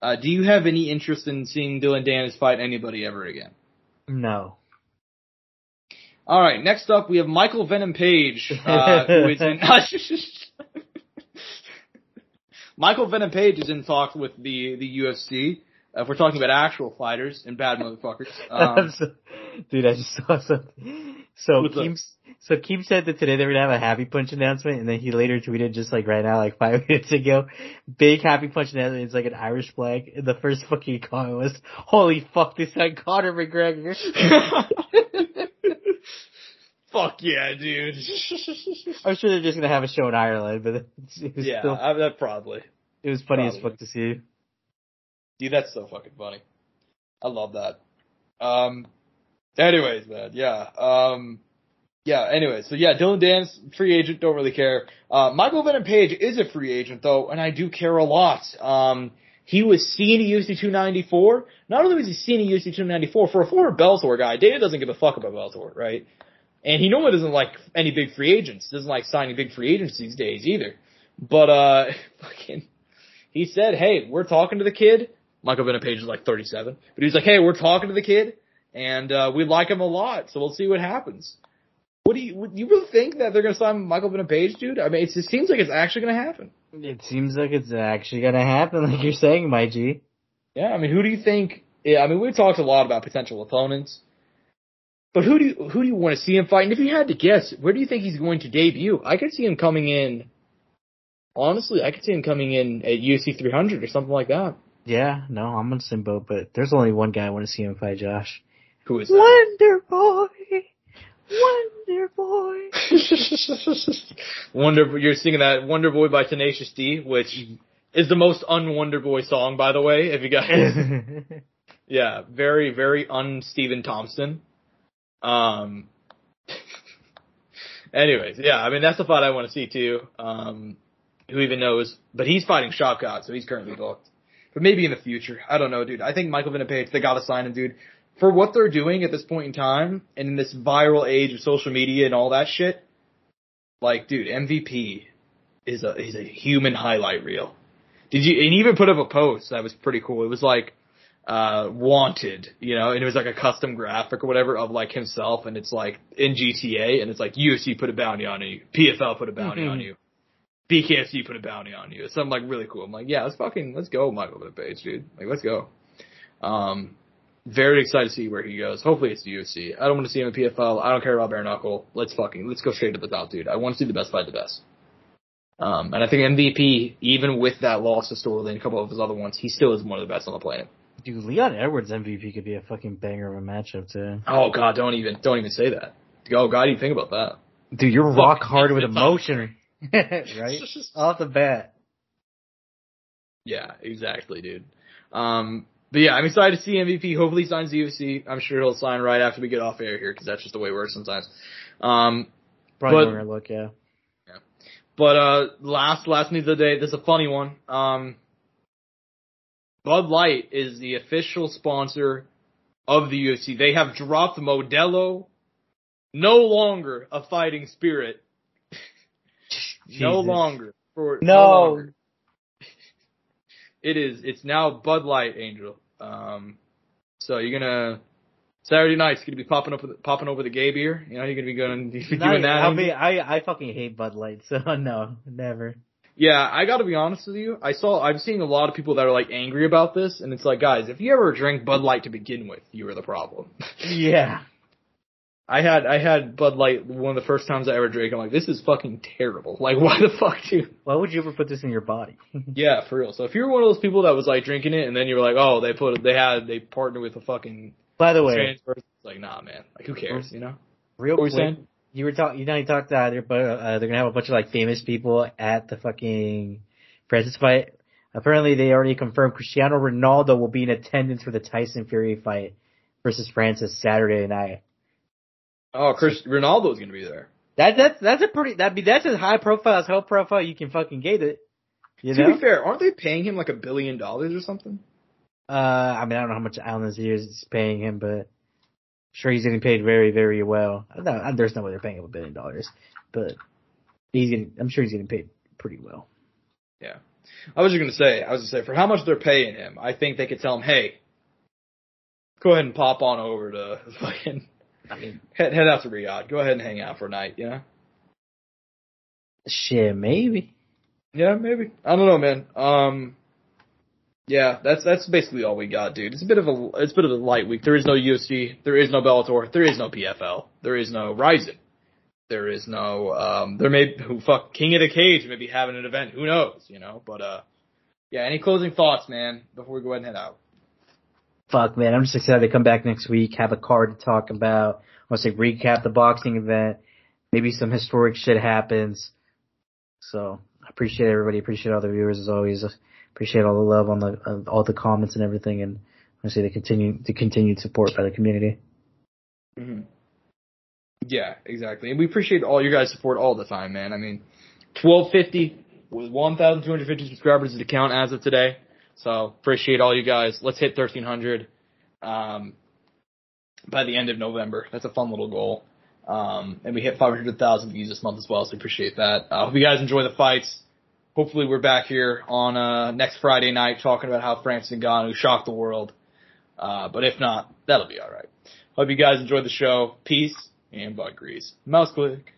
Uh, do you have any interest in seeing Dillon Danis fight anybody ever again? No. All right, next up we have Michael Venom Page, uh, who is in. Michael Venom Page is in talks with the the UFC. Uh, if we're talking about actual fighters and bad motherfuckers, um, Dude, I just saw something. So What's up? Keem, so Keem said that today they were gonna have a happy punch announcement, and then he later tweeted just like right now, like five minutes ago, big happy punch announcement. It's like an Irish flag. And the first fucking comment was, "Holy fuck, this guy Conor McGregor." fuck yeah, dude. I'm sure they're just gonna have a show in Ireland, but it's, it was yeah, still, I, that probably. it was funny as fuck to see. Dude, that's so fucking funny. I love that. Um, anyways, man, yeah. Um, yeah, anyways, so yeah, Dillon Danis, free agent, don't really care. Uh, Michael Venom Page is a free agent though, and I do care a lot. Um, he was seen at UFC 294. Not only was he seen at UFC 294 for a former Bellator guy, Dana doesn't give a fuck about Bellator, right? And he normally doesn't like any big free agents. Doesn't like signing big free agents these days either. But uh, fucking, he said, "Hey, we're talking to the kid." Michael Venom Page is like 37, but he's like, "Hey, we're talking to the kid, and uh, we like him a lot, so we'll see what happens." What do you you really think that they're gonna sign Michael Venom Page, dude? I mean, it seems like it's actually gonna happen. It seems like it's actually gonna happen, like you're saying, my G. Yeah, I mean, who do you think? Yeah, I mean, we talked a lot about potential opponents, but who do you, who do you want to see him fight? And if you had to guess, where do you think he's going to debut? I could see him coming in. Honestly, I could see him coming in at UFC 300 or something like that. Yeah, no, I'm on Simbo, but there's only one guy I want to see him fight, Josh. Who is that? Wonder Boy, Wonder Boy. Wonder, you're singing that Wonder Boy by Tenacious D, which is the most un-Wonder Boy song, by the way. If you guys, yeah, very, very un-Stephen Thompson. Um. anyways, yeah, I mean that's the fight I want to see too. Um, who even knows? But he's fighting Shavkat, so he's currently booked. But maybe in the future, I don't know, dude. I think Michael Page, they gotta sign him, dude. For what they're doing at this point in time, and in this viral age of social media and all that shit, like, dude, MVP is a is a human highlight reel. Did you? And he even put up a post that was pretty cool. It was like uh, wanted, you know, and it was like a custom graphic or whatever of like himself, and it's like in GTA, and it's like UFC put a bounty on you, PFL put a bounty Mm-hmm. on you, BKFC put a bounty on you. It's something like really cool. I'm like, yeah, let's fucking let's go, Michael Page, dude. Like, let's go. Um, very excited to see where he goes. Hopefully it's the UFC. I don't want to see him in PFL. I don't care about bare knuckle. Let's fucking let's go straight to the top, dude. I want to see the best fight the best. Um, and I think MVP, even with that loss to Sterling and a couple of his other ones, he still is one of the best on the planet. Dude, Leon Edwards MVP could be a fucking banger of a matchup too. Oh God, don't even don't even say that. Oh God, you think about that? Dude, you're Fuck, rock hard with emotion, right? Off the bat. Yeah, exactly, dude. Um, but yeah, I'm excited to see MVP. Hopefully, he signs the UFC. I'm sure he'll sign right after we get off air here because that's just the way it works sometimes. Um, Probably But- look, yeah. yeah. but uh, last last news of the day. This is a funny one. Um, Bud Light is the official sponsor of the UFC. They have dropped Modelo. No longer a fighting spirit. No longer. For, No. longer. It is. It's now Bud Light, Angel. Um, so you're gonna Saturday night's gonna be popping up with, popping over the gay beer. You know, you're gonna be going be doing I, that. I mean, I I fucking hate Bud Light, so no, never. Yeah, I gotta be honest with you. I saw, I'm seeing a lot of people that are like angry about this, and it's like, guys, if you ever drank Bud Light to begin with, you were the problem. Yeah. I had, I had Bud Light one of the first times I ever drank. I'm like, this is fucking terrible. Like, why the fuck, dude? Why would you ever put this in your body? Yeah, for real. So if you're one of those people that was like drinking it, and then you were like, oh, they put, they had, they partnered with a fucking By the way, trans person. It's like, nah, man. Like, who cares? You know? real What were you saying? you were talking, you know, you talked uh, they're, but uh, they're gonna have a bunch of like famous people at the fucking Francis fight. Apparently, they already confirmed Cristiano Ronaldo will be in attendance for the Tyson Fury fight versus Francis Saturday night. Oh, Chris Ronaldo's gonna be there. That that's that's a pretty that be that's as high profile as high profile you can fucking get it. You to know? be fair, aren't they paying him like a billion dollars or something? Uh, I mean, I don't know how much Alan Aziz is paying him, but I'm sure he's getting paid very, very well. No, there's no way they're paying him a billion dollars, but he's getting. I'm sure he's getting paid pretty well. Yeah. I was just gonna say, I was gonna say, for how much they're paying him, I think they could tell him, hey, go ahead and pop on over to fucking I mean, head head out to Riyadh. Go ahead and hang out for a night, you know? shit, maybe. Yeah, maybe. I don't know, man. Um, yeah, that's that's basically all we got, dude. It's a bit of a it's a bit of a light week. There is no UFC, there is no Bellator, there is no PFL, there is no Rizin, there is no um, there may who fuck King of the Cage may be having an event. Who knows, you know? But uh, yeah. Any closing thoughts, man, before we go ahead and head out? Fuck, man, I'm just excited to come back next week, have a card to talk about. I want to say recap the boxing event. Maybe some historic shit happens. So I appreciate everybody. Appreciate all the viewers as always. Appreciate all the love on the uh, all the comments and everything, and I want to say the continue the continued support by the community. Mm-hmm. Yeah, exactly. And we appreciate all your guys' support all the time, man. I mean, twelve fifty with one thousand two hundred fifty subscribers is the count as of today. So appreciate all you guys. Let's hit 1300 um, by the end of November. That's a fun little goal. Um, and we hit 500,000 views this month as well, so appreciate that. I uh, hope you guys enjoy the fights. Hopefully we're back here on uh, next Friday night talking about how Francis Ngannou shocked the world. Uh, but if not, that'll be alright. Hope you guys enjoyed the show. Peace and bug grease. Mouse click.